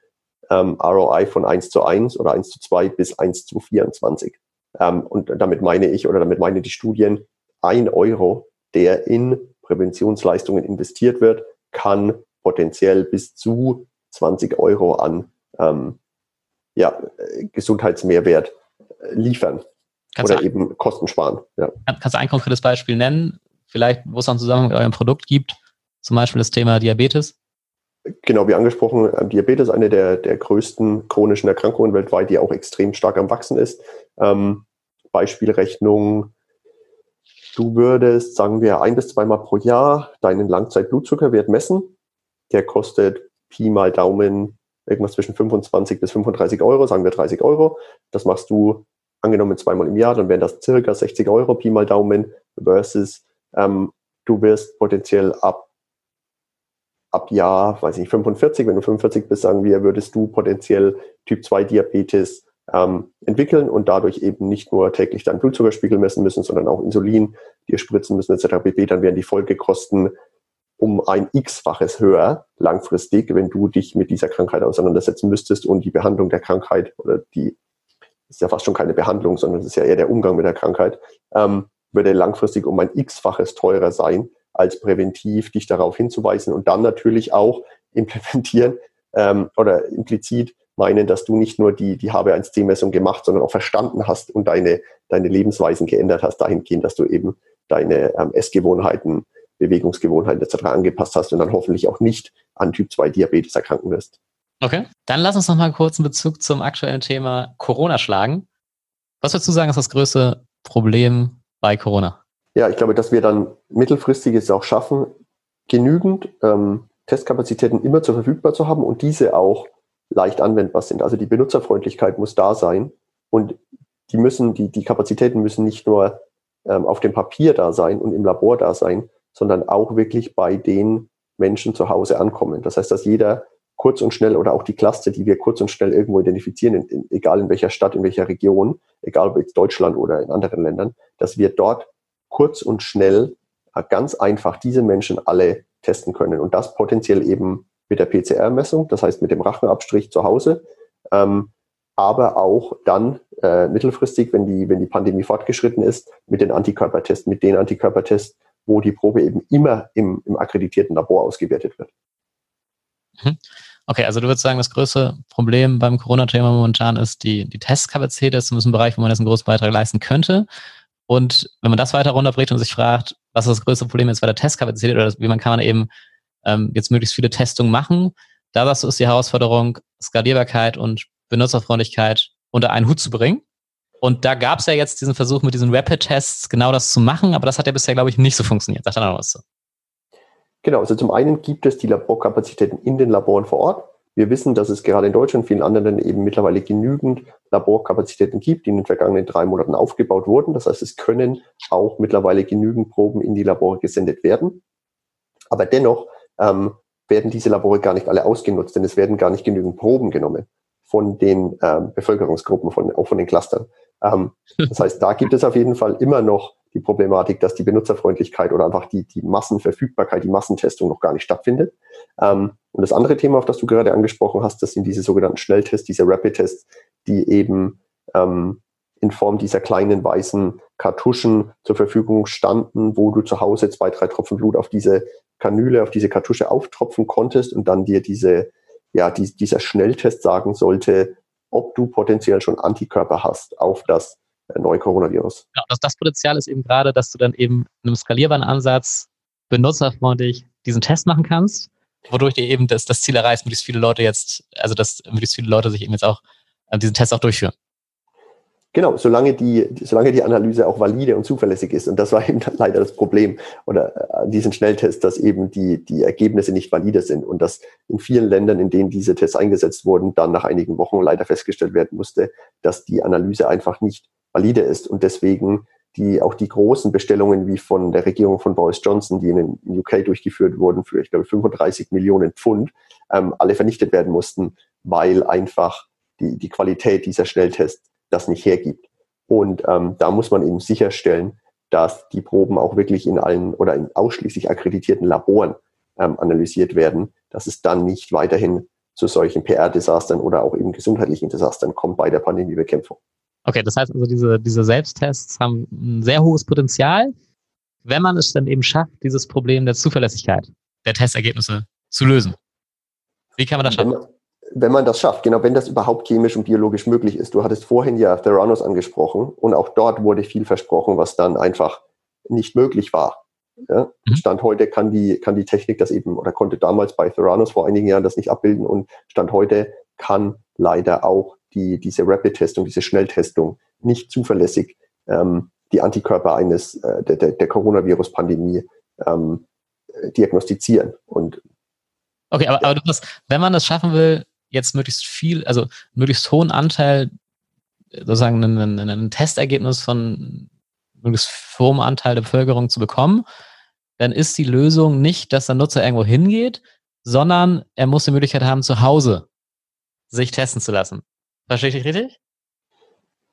ähm, ROI von 1 zu 1 oder 1 zu 2 bis 1 zu 24. Ähm, und damit meine ich oder damit meine die Studien, ein Euro, der in Präventionsleistungen investiert wird, kann potenziell bis zu 20 Euro an ähm, ja, Gesundheitsmehrwert äh, liefern kannst oder eben Kosten sparen. Ja. Kannst du ein konkretes Beispiel nennen, vielleicht wo es einen Zusammenhang mit eurem Produkt gibt, zum Beispiel das Thema Diabetes? Genau, wie angesprochen, äh, Diabetes ist eine der, der größten chronischen Erkrankungen weltweit, die auch extrem stark am Wachsen ist. Ähm, Beispielrechnung, du würdest, sagen wir, ein bis zweimal pro Jahr deinen Langzeitblutzuckerwert messen. Der kostet Pi mal Daumen irgendwas zwischen 25 bis 35 Euro, sagen wir 30 Euro. Das machst du angenommen zweimal im Jahr, dann wären das circa 60 Euro Pi mal Daumen versus ähm, du wirst potenziell ab ab Jahr, weiß ich 45, wenn du 45 bist, sagen wir, würdest du potenziell Typ 2 Diabetes ähm, entwickeln und dadurch eben nicht nur täglich deinen Blutzuckerspiegel messen müssen, sondern auch Insulin dir spritzen müssen etc. pp. Dann wären die Folgekosten um ein x-faches höher langfristig, wenn du dich mit dieser Krankheit auseinandersetzen müsstest und die Behandlung der Krankheit oder die ist ja fast schon keine Behandlung, sondern es ist ja eher der Umgang mit der Krankheit, ähm, würde langfristig um ein x-faches teurer sein, als präventiv dich darauf hinzuweisen und dann natürlich auch implementieren ähm, oder implizit meinen, dass du nicht nur die, die HB1C-Messung gemacht, sondern auch verstanden hast und deine, deine Lebensweisen geändert hast, dahingehend, dass du eben deine ähm, Essgewohnheiten, Bewegungsgewohnheiten etc. angepasst hast und dann hoffentlich auch nicht an Typ 2 Diabetes erkranken wirst. Okay, dann lass uns noch mal kurz einen Bezug zum aktuellen Thema Corona schlagen. Was würdest du sagen, ist das größte Problem bei Corona? Ja, ich glaube, dass wir dann mittelfristig es auch schaffen, genügend ähm, Testkapazitäten immer zur verfügbar zu haben und diese auch leicht anwendbar sind. Also die Benutzerfreundlichkeit muss da sein und die müssen, die, die Kapazitäten müssen nicht nur ähm, auf dem Papier da sein und im Labor da sein, sondern auch wirklich bei den Menschen zu Hause ankommen. Das heißt, dass jeder kurz und schnell oder auch die Cluster, die wir kurz und schnell irgendwo identifizieren, in, in, egal in welcher Stadt, in welcher Region, egal ob jetzt Deutschland oder in anderen Ländern, dass wir dort kurz und schnell äh, ganz einfach diese Menschen alle testen können. Und das potenziell eben mit der PCR-Messung, das heißt mit dem Rachenabstrich zu Hause, ähm, aber auch dann äh, mittelfristig, wenn die, wenn die Pandemie fortgeschritten ist, mit den Antikörpertests, mit den Antikörpertests, wo die Probe eben immer im, im akkreditierten Labor ausgewertet wird. Mhm. Okay, also du würdest sagen, das größte Problem beim Corona-Thema momentan ist die, die Testkapazität, das ist ein Bereich, wo man jetzt einen großen Beitrag leisten könnte. Und wenn man das weiter runterbricht und sich fragt, was ist das größte Problem jetzt bei der Testkapazität oder wie man kann man eben ähm, jetzt möglichst viele Testungen machen, da sagst du, ist die Herausforderung Skalierbarkeit und Benutzerfreundlichkeit unter einen Hut zu bringen. Und da gab es ja jetzt diesen Versuch mit diesen Rapid-Tests genau das zu machen, aber das hat ja bisher, glaube ich, nicht so funktioniert. Sag da noch was zu. Genau, also zum einen gibt es die Laborkapazitäten in den Laboren vor Ort. Wir wissen, dass es gerade in Deutschland und vielen anderen eben mittlerweile genügend Laborkapazitäten gibt, die in den vergangenen drei Monaten aufgebaut wurden. Das heißt, es können auch mittlerweile genügend Proben in die Labore gesendet werden. Aber dennoch ähm, werden diese Labore gar nicht alle ausgenutzt, denn es werden gar nicht genügend Proben genommen von den ähm, Bevölkerungsgruppen, von, auch von den Clustern. Ähm, das heißt, da gibt es auf jeden Fall immer noch die Problematik, dass die Benutzerfreundlichkeit oder einfach die, die Massenverfügbarkeit, die Massentestung noch gar nicht stattfindet. Ähm, und das andere Thema, auf das du gerade angesprochen hast, das sind diese sogenannten Schnelltests, diese Rapid-Tests, die eben ähm, in Form dieser kleinen weißen Kartuschen zur Verfügung standen, wo du zu Hause zwei, drei Tropfen Blut auf diese Kanüle, auf diese Kartusche auftropfen konntest und dann dir diese, ja, die, dieser Schnelltest sagen sollte, ob du potenziell schon Antikörper hast auf das äh, neue Coronavirus. Ja, das, das Potenzial ist eben gerade, dass du dann eben in einem skalierbaren Ansatz benutzerfreundlich diesen Test machen kannst, wodurch du eben das, das Ziel erreichst, möglichst viele Leute jetzt, also dass möglichst viele Leute sich eben jetzt auch äh, diesen Test auch durchführen. Genau, solange die, solange die Analyse auch valide und zuverlässig ist. Und das war eben leider das Problem oder äh, diesen Schnelltest, dass eben die, die Ergebnisse nicht valide sind und dass in vielen Ländern, in denen diese Tests eingesetzt wurden, dann nach einigen Wochen leider festgestellt werden musste, dass die Analyse einfach nicht valide ist und deswegen die auch die großen Bestellungen wie von der Regierung von Boris Johnson, die in den UK durchgeführt wurden für, ich glaube, 35 Millionen Pfund, ähm, alle vernichtet werden mussten, weil einfach die, die Qualität dieser Schnelltests das nicht hergibt. Und ähm, da muss man eben sicherstellen, dass die Proben auch wirklich in allen oder in ausschließlich akkreditierten Laboren ähm, analysiert werden, dass es dann nicht weiterhin zu solchen PR-Desastern oder auch eben gesundheitlichen Desastern kommt bei der Pandemiebekämpfung. Okay, das heißt also, diese, diese Selbsttests haben ein sehr hohes Potenzial, wenn man es dann eben schafft, dieses Problem der Zuverlässigkeit der Testergebnisse zu lösen. Wie kann man das schaffen? Wenn man, das schafft, genau, wenn das überhaupt chemisch und biologisch möglich ist. Du hattest vorhin ja Theranos angesprochen und auch dort wurde viel versprochen, was dann einfach nicht möglich war. Ja? Mhm. Stand heute kann die, kann die Technik das eben oder konnte damals bei Theranos vor einigen Jahren das nicht abbilden und Stand heute kann leider auch die, diese Rapid-Testung, diese Schnelltestung nicht zuverlässig ähm, die Antikörper eines äh, der, der, Coronavirus-Pandemie ähm, diagnostizieren. Und okay, aber, aber hast, wenn man das schaffen will, jetzt möglichst viel, also möglichst hohen Anteil, sozusagen ein, ein Testergebnis von möglichst hohem Anteil der Bevölkerung zu bekommen, dann ist die Lösung nicht, dass der Nutzer irgendwo hingeht, sondern er muss die Möglichkeit haben, zu Hause sich testen zu lassen. Verstehe ich richtig?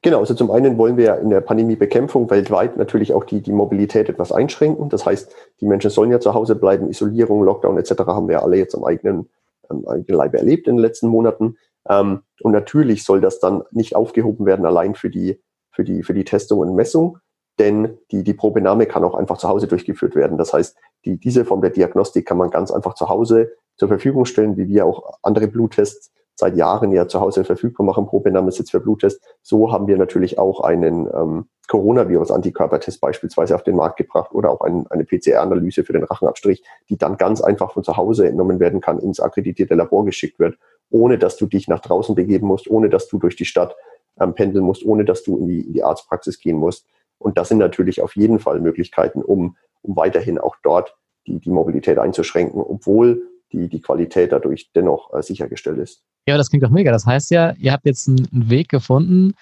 Genau, also zum einen wollen wir in der Pandemiebekämpfung weltweit natürlich auch die, die Mobilität etwas einschränken. Das heißt, die Menschen sollen ja zu Hause bleiben, Isolierung, Lockdown etc. haben wir alle jetzt am eigenen, am eigenen Leib erlebt in den letzten Monaten. Ähm, und natürlich soll das dann nicht aufgehoben werden allein für die, für die, für die Testung und Messung, denn die, die Probenahme kann auch einfach zu Hause durchgeführt werden. Das heißt, die, diese Form der Diagnostik kann man ganz einfach zu Hause zur Verfügung stellen, wie wir auch andere Bluttests seit Jahren ja zu Hause verfügbar machen, Probenahmesitz für Bluttest. So haben wir natürlich auch einen ähm, Coronavirus-Antikörpertest beispielsweise auf den Markt gebracht oder auch ein, eine PCR-Analyse für den Rachenabstrich, die dann ganz einfach von zu Hause entnommen werden kann, ins akkreditierte Labor geschickt wird, ohne dass du dich nach draußen begeben musst, ohne dass du durch die Stadt ähm, pendeln musst, ohne dass du in die, in die Arztpraxis gehen musst. Und das sind natürlich auf jeden Fall Möglichkeiten, um, um weiterhin auch dort die, die Mobilität einzuschränken, obwohl die, die Qualität dadurch dennoch äh, sichergestellt ist. Ja, das klingt doch mega. Das heißt ja, ihr habt jetzt einen, einen Weg gefunden,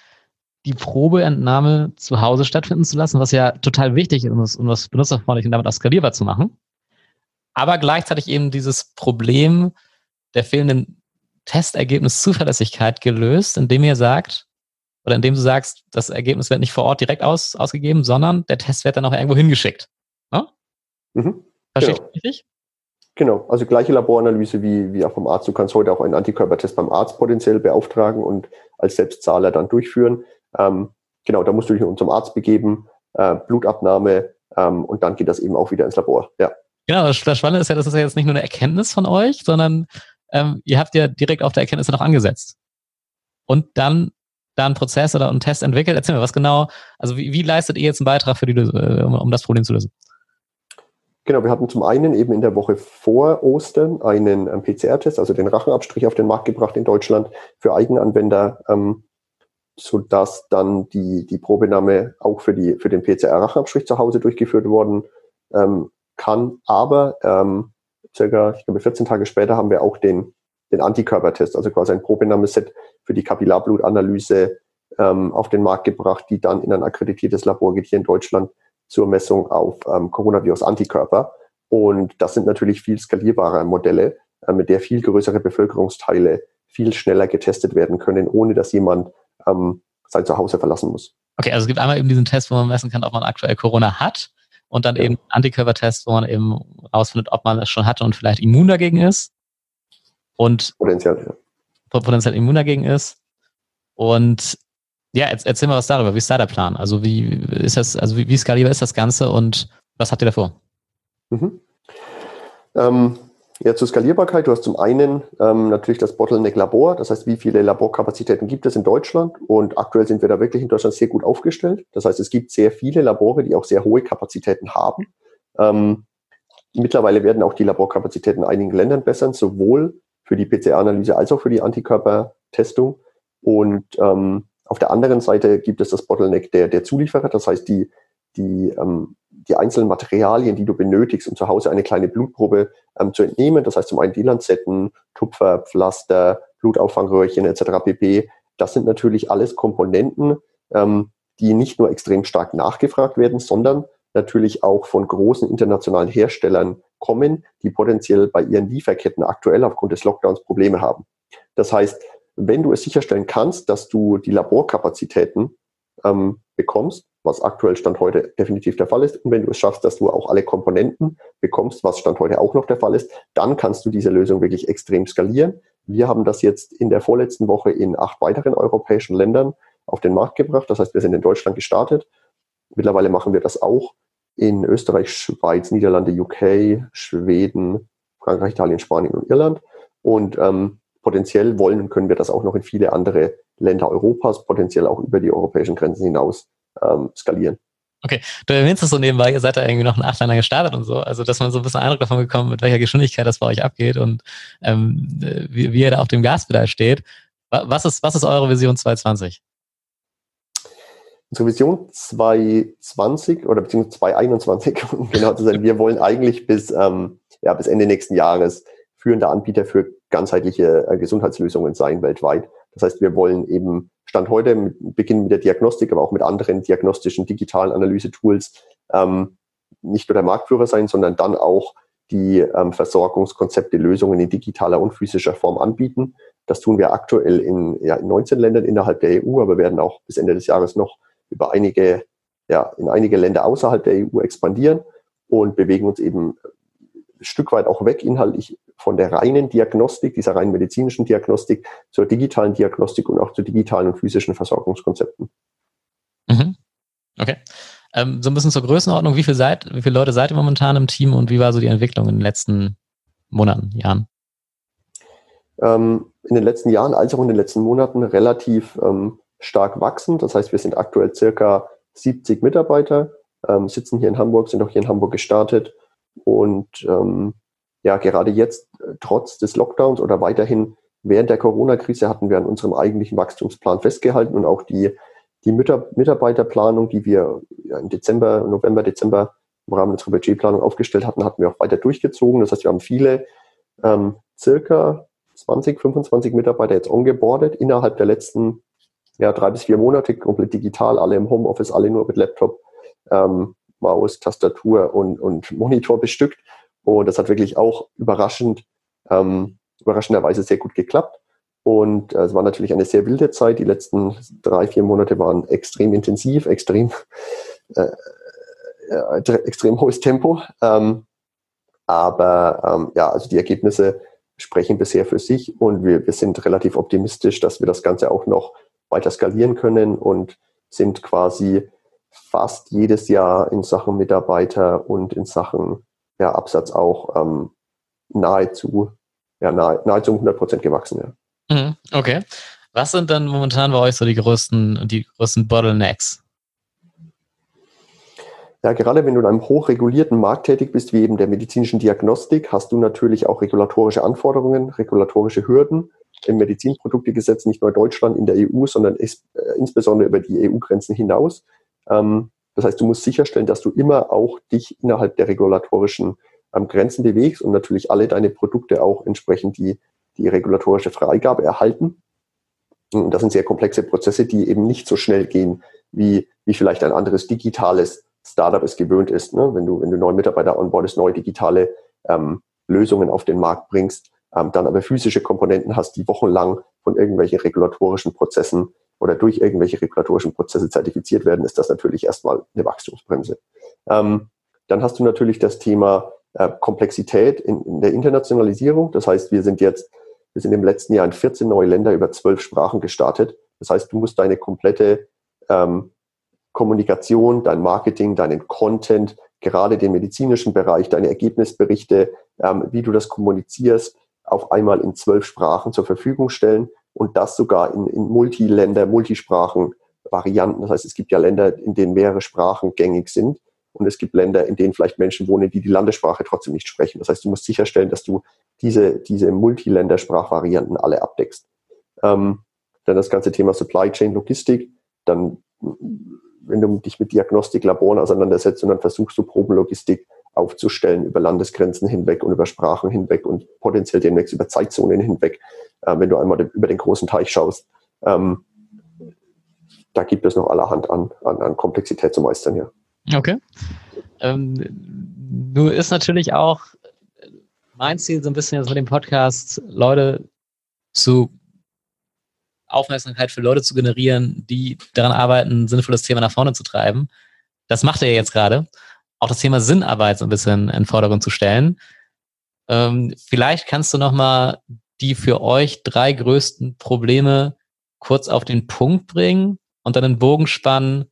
die Probeentnahme zu Hause stattfinden zu lassen, was ja total wichtig ist, um das, um das benutzerfreundlich und damit auch skalierbar zu machen. Aber gleichzeitig eben dieses Problem der fehlenden Testergebnis-Zuverlässigkeit gelöst, indem ihr sagt, oder indem du sagst, das Ergebnis wird nicht vor Ort direkt aus, ausgegeben, sondern der Test wird dann auch irgendwo hingeschickt. Ne? Mhm. Verstehe genau. ich richtig? Genau, also gleiche Laboranalyse wie, wie auch vom Arzt. Du kannst heute auch einen Antikörpertest beim Arzt potenziell beauftragen und als Selbstzahler dann durchführen. Ähm, genau, da musst du dich zum Arzt begeben, äh, Blutabnahme ähm, und dann geht das eben auch wieder ins Labor. Ja. Genau, das Spannende ist ja, das ist ja jetzt nicht nur eine Erkenntnis von euch, sondern ähm, ihr habt ja direkt auf der Erkenntnis noch angesetzt. Und dann da einen Prozess oder einen Test entwickelt. Erzähl mir, was genau, also wie, wie leistet ihr jetzt einen Beitrag für die, äh, um, um das Problem zu lösen? Genau, wir hatten zum einen eben in der Woche vor Ostern einen ähm, PCR-Test, also den Rachenabstrich auf den Markt gebracht in Deutschland für Eigenanwender, ähm, sodass dann die, die Probenahme auch für, die, für den PCR-Rachenabstrich zu Hause durchgeführt worden ähm, kann. Aber ähm, circa, ich glaube, 14 Tage später haben wir auch den, den Antikörpertest, also quasi ein Probenahmeset für die Kapillarblutanalyse ähm, auf den Markt gebracht, die dann in ein akkreditiertes Labor geht hier in Deutschland zur Messung auf ähm, Coronavirus-Antikörper. Und das sind natürlich viel skalierbare Modelle, äh, mit der viel größere Bevölkerungsteile viel schneller getestet werden können, ohne dass jemand ähm, sein Zuhause verlassen muss. Okay, also es gibt einmal eben diesen Test, wo man messen kann, ob man aktuell Corona hat und dann ja. eben Antikörpertest, wo man eben rausfindet, ob man es schon hatte und vielleicht immun dagegen ist. Und potenziell, ja. potenziell immun dagegen ist. Und ja, erzähl mal was darüber. Wie ist da der Plan? Also wie ist das, also wie, wie skalierbar ist das Ganze und was habt ihr davor? Mhm. Ähm, ja, zur Skalierbarkeit. Du hast zum einen ähm, natürlich das Bottleneck Labor. Das heißt, wie viele Laborkapazitäten gibt es in Deutschland? Und aktuell sind wir da wirklich in Deutschland sehr gut aufgestellt. Das heißt, es gibt sehr viele Labore, die auch sehr hohe Kapazitäten haben. Ähm, mittlerweile werden auch die Laborkapazitäten in einigen Ländern besser, sowohl für die PCR-Analyse als auch für die Antikörpertestung. Und ähm, auf der anderen Seite gibt es das Bottleneck der, der Zulieferer, das heißt die, die, ähm, die einzelnen Materialien, die du benötigst, um zu Hause eine kleine Blutprobe ähm, zu entnehmen. Das heißt zum einen die Lanzetten, Tupfer, Pflaster, Blutauffangröhrchen etc. pp. Das sind natürlich alles Komponenten, ähm, die nicht nur extrem stark nachgefragt werden, sondern natürlich auch von großen internationalen Herstellern kommen, die potenziell bei ihren Lieferketten aktuell aufgrund des Lockdowns Probleme haben. Das heißt, wenn du es sicherstellen kannst, dass du die Laborkapazitäten ähm, bekommst, was aktuell Stand heute definitiv der Fall ist, und wenn du es schaffst, dass du auch alle Komponenten bekommst, was Stand heute auch noch der Fall ist, dann kannst du diese Lösung wirklich extrem skalieren. Wir haben das jetzt in der vorletzten Woche in acht weiteren europäischen Ländern auf den Markt gebracht. Das heißt, wir sind in Deutschland gestartet. Mittlerweile machen wir das auch in Österreich, Schweiz, Niederlande, UK, Schweden, Frankreich, Italien, Spanien und Irland. Und ähm, potenziell wollen und können wir das auch noch in viele andere Länder Europas, potenziell auch über die europäischen Grenzen hinaus ähm, skalieren. Okay, du erwähnst es so nebenbei, ihr seid da irgendwie noch ein acht Länder gestartet und so, also dass man so ein bisschen Eindruck davon bekommt, mit welcher Geschwindigkeit das bei euch abgeht und ähm, wie, wie ihr da auf dem Gaspedal steht. Was ist, was ist eure Vision 2020? Unsere Vision 2020 oder beziehungsweise 2021, um genau zu sein, wir wollen eigentlich bis, ähm, ja, bis Ende nächsten Jahres führender Anbieter für ganzheitliche äh, Gesundheitslösungen sein weltweit. Das heißt, wir wollen eben Stand heute mit, beginnen mit der Diagnostik, aber auch mit anderen diagnostischen digitalen Analyse-Tools ähm, nicht nur der Marktführer sein, sondern dann auch die ähm, Versorgungskonzepte, Lösungen in digitaler und physischer Form anbieten. Das tun wir aktuell in, ja, in 19 Ländern innerhalb der EU, aber werden auch bis Ende des Jahres noch über einige, ja, in einige Länder außerhalb der EU expandieren und bewegen uns eben Stück weit auch weg inhaltlich von der reinen Diagnostik, dieser rein medizinischen Diagnostik zur digitalen Diagnostik und auch zu digitalen und physischen Versorgungskonzepten. Mhm. Okay. Ähm, so ein bisschen zur Größenordnung, wie, viel seid, wie viele Leute seid ihr momentan im Team und wie war so die Entwicklung in den letzten Monaten, Jahren? Ähm, in den letzten Jahren als auch in den letzten Monaten relativ ähm, stark wachsend. Das heißt, wir sind aktuell circa 70 Mitarbeiter, ähm, sitzen hier in Hamburg, sind auch hier in Hamburg gestartet und ähm, ja, gerade jetzt, äh, trotz des Lockdowns oder weiterhin während der Corona-Krise hatten wir an unserem eigentlichen Wachstumsplan festgehalten und auch die, die Mitarbeiterplanung, die wir im Dezember, November, Dezember im Rahmen unserer Budgetplanung aufgestellt hatten, hatten wir auch weiter durchgezogen. Das heißt, wir haben viele, ähm, circa 20, 25 Mitarbeiter jetzt ongeboardet innerhalb der letzten ja, drei bis vier Monate, komplett digital, alle im Homeoffice, alle nur mit Laptop, ähm, Maus, Tastatur und, und Monitor bestückt. Und das hat wirklich auch überraschend, ähm, überraschenderweise sehr gut geklappt. Und äh, es war natürlich eine sehr wilde Zeit. Die letzten drei, vier Monate waren extrem intensiv, extrem, äh, äh, extrem hohes Tempo. Ähm, aber ähm, ja, also die Ergebnisse sprechen bisher für sich und wir, wir sind relativ optimistisch, dass wir das Ganze auch noch weiter skalieren können und sind quasi fast jedes Jahr in Sachen Mitarbeiter und in Sachen ja, Absatz auch ähm, nahezu, ja, nahe, nahezu 100 Prozent gewachsen. Ja. Mhm, okay. Was sind dann momentan bei euch so die größten, die größten Bottlenecks? Ja, gerade wenn du in einem hochregulierten Markt tätig bist, wie eben der medizinischen Diagnostik, hast du natürlich auch regulatorische Anforderungen, regulatorische Hürden im Medizinproduktegesetz, nicht nur in Deutschland, in der EU, sondern ist, äh, insbesondere über die EU-Grenzen hinaus. Ähm, das heißt, du musst sicherstellen, dass du immer auch dich innerhalb der regulatorischen ähm, Grenzen bewegst und natürlich alle deine Produkte auch entsprechend die, die regulatorische Freigabe erhalten. Und das sind sehr komplexe Prozesse, die eben nicht so schnell gehen, wie, wie vielleicht ein anderes digitales Startup es gewöhnt ist. Ne? Wenn du, wenn du neue Mitarbeiter onboardest, neue digitale ähm, Lösungen auf den Markt bringst, ähm, dann aber physische Komponenten hast, die wochenlang von irgendwelchen regulatorischen Prozessen oder durch irgendwelche regulatorischen Prozesse zertifiziert werden, ist das natürlich erstmal eine Wachstumsbremse. Ähm, dann hast du natürlich das Thema äh, Komplexität in, in, der Internationalisierung. Das heißt, wir sind jetzt, wir sind im letzten Jahr in 14 neue Länder über zwölf Sprachen gestartet. Das heißt, du musst deine komplette ähm, Kommunikation, dein Marketing, deinen Content, gerade den medizinischen Bereich, deine Ergebnisberichte, ähm, wie du das kommunizierst, auf einmal in zwölf Sprachen zur Verfügung stellen und das sogar in, in Multiländer, Multisprachen Varianten. Das heißt, es gibt ja Länder, in denen mehrere Sprachen gängig sind und es gibt Länder, in denen vielleicht Menschen wohnen, die die Landessprache trotzdem nicht sprechen. Das heißt, du musst sicherstellen, dass du diese, diese Multiländersprachvarianten alle abdeckst. Ähm, dann das ganze Thema Supply Chain Logistik, dann wenn du dich mit Diagnostiklaboren auseinandersetzt und dann versuchst du Probenlogistik aufzustellen über Landesgrenzen hinweg und über Sprachen hinweg und potenziell demnächst über Zeitzonen hinweg, äh, wenn du einmal über den großen Teich schaust. Ähm, da gibt es noch allerhand an, an, an Komplexität zu meistern, ja. Okay. Ähm, nur ist natürlich auch mein Ziel so ein bisschen jetzt mit dem Podcast, Leute zu Aufmerksamkeit für Leute zu generieren, die daran arbeiten, sinnvolles Thema nach vorne zu treiben. Das macht er jetzt gerade. Auch das Thema Sinnarbeit so ein bisschen in Vordergrund zu stellen. Ähm, vielleicht kannst du noch mal die für euch drei größten Probleme kurz auf den Punkt bringen und dann einen Bogen spannen,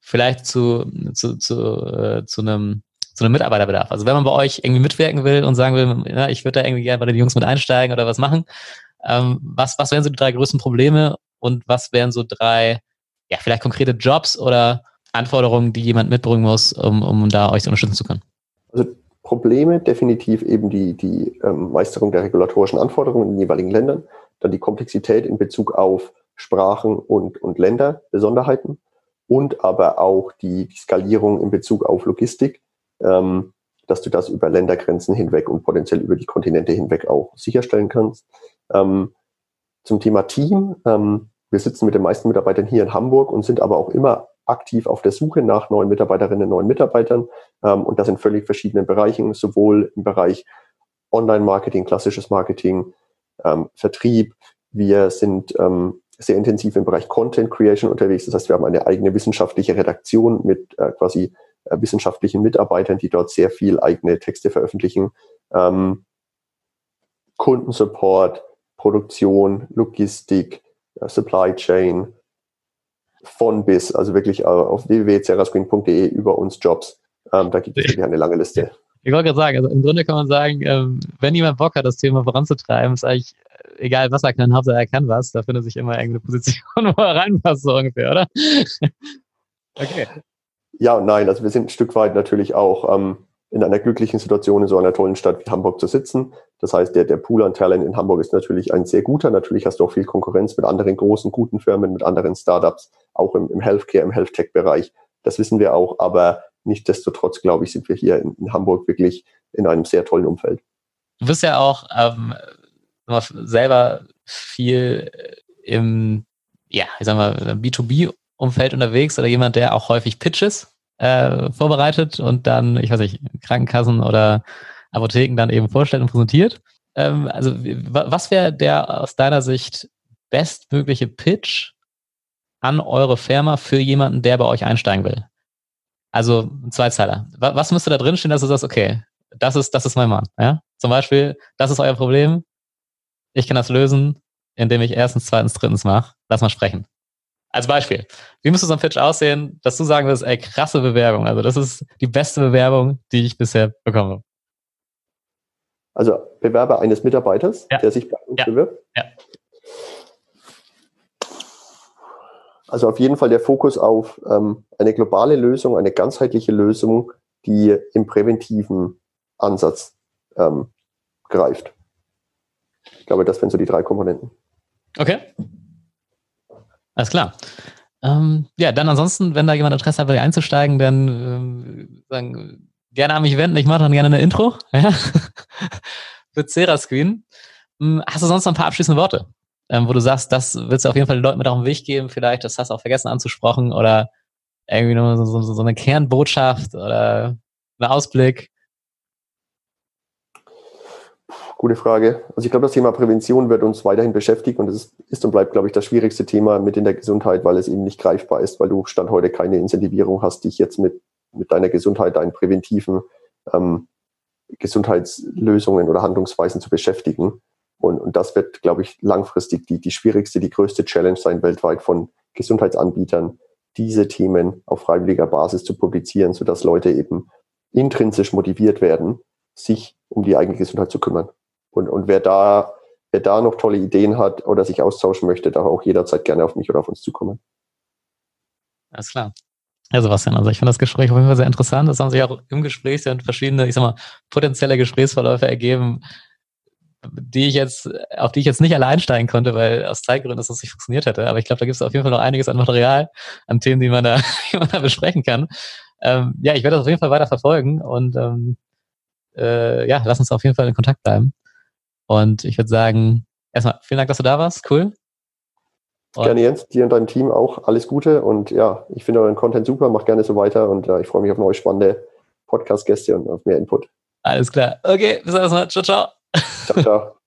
vielleicht zu, zu, zu, äh, zu einem zu einem Mitarbeiterbedarf. Also wenn man bei euch irgendwie mitwirken will und sagen will, ja, ich würde da irgendwie gerne bei den Jungs mit einsteigen oder was machen, ähm, was, was wären so die drei größten Probleme und was wären so drei, ja, vielleicht konkrete Jobs oder Anforderungen, die jemand mitbringen muss, um, um da euch unterstützen zu können? Also Probleme definitiv eben die, die ähm, Meisterung der regulatorischen Anforderungen in den jeweiligen Ländern, dann die Komplexität in Bezug auf Sprachen und, und Länderbesonderheiten und aber auch die, die Skalierung in Bezug auf Logistik, ähm, dass du das über Ländergrenzen hinweg und potenziell über die Kontinente hinweg auch sicherstellen kannst. Ähm, zum Thema Team. Ähm, wir sitzen mit den meisten Mitarbeitern hier in Hamburg und sind aber auch immer aktiv auf der Suche nach neuen Mitarbeiterinnen, neuen Mitarbeitern. Ähm, und das in völlig verschiedenen Bereichen, sowohl im Bereich Online-Marketing, klassisches Marketing, ähm, Vertrieb. Wir sind ähm, sehr intensiv im Bereich Content Creation unterwegs. Das heißt, wir haben eine eigene wissenschaftliche Redaktion mit äh, quasi äh, wissenschaftlichen Mitarbeitern, die dort sehr viel eigene Texte veröffentlichen. Ähm, Kundensupport, Produktion, Logistik, äh, Supply Chain, von bis, also wirklich äh, auf www.cerascreen.de über uns Jobs. Ähm, da gibt es wirklich eine lange Liste. Ich wollte gerade sagen, also im Grunde kann man sagen, ähm, wenn jemand Bock hat, das Thema voranzutreiben, ist eigentlich äh, egal, was er kann, Hauptsache er kann was, da findet sich immer irgendeine Position, wo er reinpasst, so ungefähr, oder? okay. Ja und nein, also wir sind ein Stück weit natürlich auch ähm, in einer glücklichen Situation in so einer tollen Stadt wie Hamburg zu sitzen. Das heißt, der, der Pool an Talent in Hamburg ist natürlich ein sehr guter. Natürlich hast du auch viel Konkurrenz mit anderen großen, guten Firmen, mit anderen Startups, auch im, im Healthcare, im Health-Tech-Bereich. Das wissen wir auch. Aber nichtsdestotrotz, glaube ich, sind wir hier in, in Hamburg wirklich in einem sehr tollen Umfeld. Du bist ja auch ähm, selber viel im, ja, ich sag mal, B2B-Umfeld unterwegs oder jemand, der auch häufig Pitches äh, vorbereitet und dann, ich weiß nicht, Krankenkassen oder Apotheken dann eben vorstellt und präsentiert. Ähm, also was wäre der aus deiner Sicht bestmögliche Pitch an eure Firma für jemanden, der bei euch einsteigen will? Also ein Zweizeiler. Was müsste da drin stehen, dass du sagst, okay, das ist, das ist mein Mann. Ja? Zum Beispiel, das ist euer Problem. Ich kann das lösen, indem ich erstens, zweitens, drittens mache. Lass mal sprechen. Als Beispiel. Wie müsste so ein Pitch aussehen, dass du sagen würdest, ey, krasse Bewerbung. Also das ist die beste Bewerbung, die ich bisher bekomme. Also Bewerber eines Mitarbeiters, ja. der sich bei uns ja. bewirbt. Ja. Also auf jeden Fall der Fokus auf ähm, eine globale Lösung, eine ganzheitliche Lösung, die im präventiven Ansatz ähm, greift. Ich glaube, das wären so die drei Komponenten. Okay. Alles klar. Ähm, ja, dann ansonsten, wenn da jemand Interesse hat, einzusteigen, dann ähm, sagen, gerne an mich wenden. Ich mache dann gerne eine Intro ja? für Cera Screen. Hm, hast du sonst noch ein paar abschließende Worte, ähm, wo du sagst, das willst du auf jeden Fall den Leuten mit auf den Weg geben? Vielleicht, das hast du auch vergessen anzusprechen oder irgendwie nur so, so, so eine Kernbotschaft oder ein Ausblick? Gute Frage. Also ich glaube, das Thema Prävention wird uns weiterhin beschäftigen und es ist und bleibt, glaube ich, das schwierigste Thema mit in der Gesundheit, weil es eben nicht greifbar ist, weil du Stand heute keine Incentivierung hast, dich jetzt mit, mit deiner Gesundheit, deinen präventiven ähm, Gesundheitslösungen oder Handlungsweisen zu beschäftigen. Und, und das wird, glaube ich, langfristig die, die schwierigste, die größte Challenge sein weltweit von Gesundheitsanbietern, diese Themen auf freiwilliger Basis zu publizieren, sodass Leute eben intrinsisch motiviert werden, sich um die eigene Gesundheit zu kümmern. Und, und wer da, wer da noch tolle Ideen hat oder sich austauschen möchte, darf auch jederzeit gerne auf mich oder auf uns zukommen. Alles klar. Ja, Sebastian, also ich finde das Gespräch auf jeden Fall sehr interessant. Es haben sich auch im Gespräch sehr verschiedene, ich sag mal, potenzielle Gesprächsverläufe ergeben, die ich jetzt, auf die ich jetzt nicht allein steigen konnte, weil aus Zeitgründen das nicht funktioniert hätte. Aber ich glaube, da gibt es auf jeden Fall noch einiges an Material, an Themen, die man da, die man da besprechen kann. Ähm, ja, ich werde das auf jeden Fall weiter verfolgen und ähm, äh, ja, lass uns auf jeden Fall in Kontakt bleiben. Und ich würde sagen, erstmal vielen Dank, dass du da warst. Cool. Und gerne Jens, dir und deinem Team auch alles Gute und ja, ich finde euren Content super, mach gerne so weiter und ja, ich freue mich auf neue spannende Podcast-Gäste und auf mehr Input. Alles klar. Okay, bis dann. Ciao, ciao. Ciao, ciao.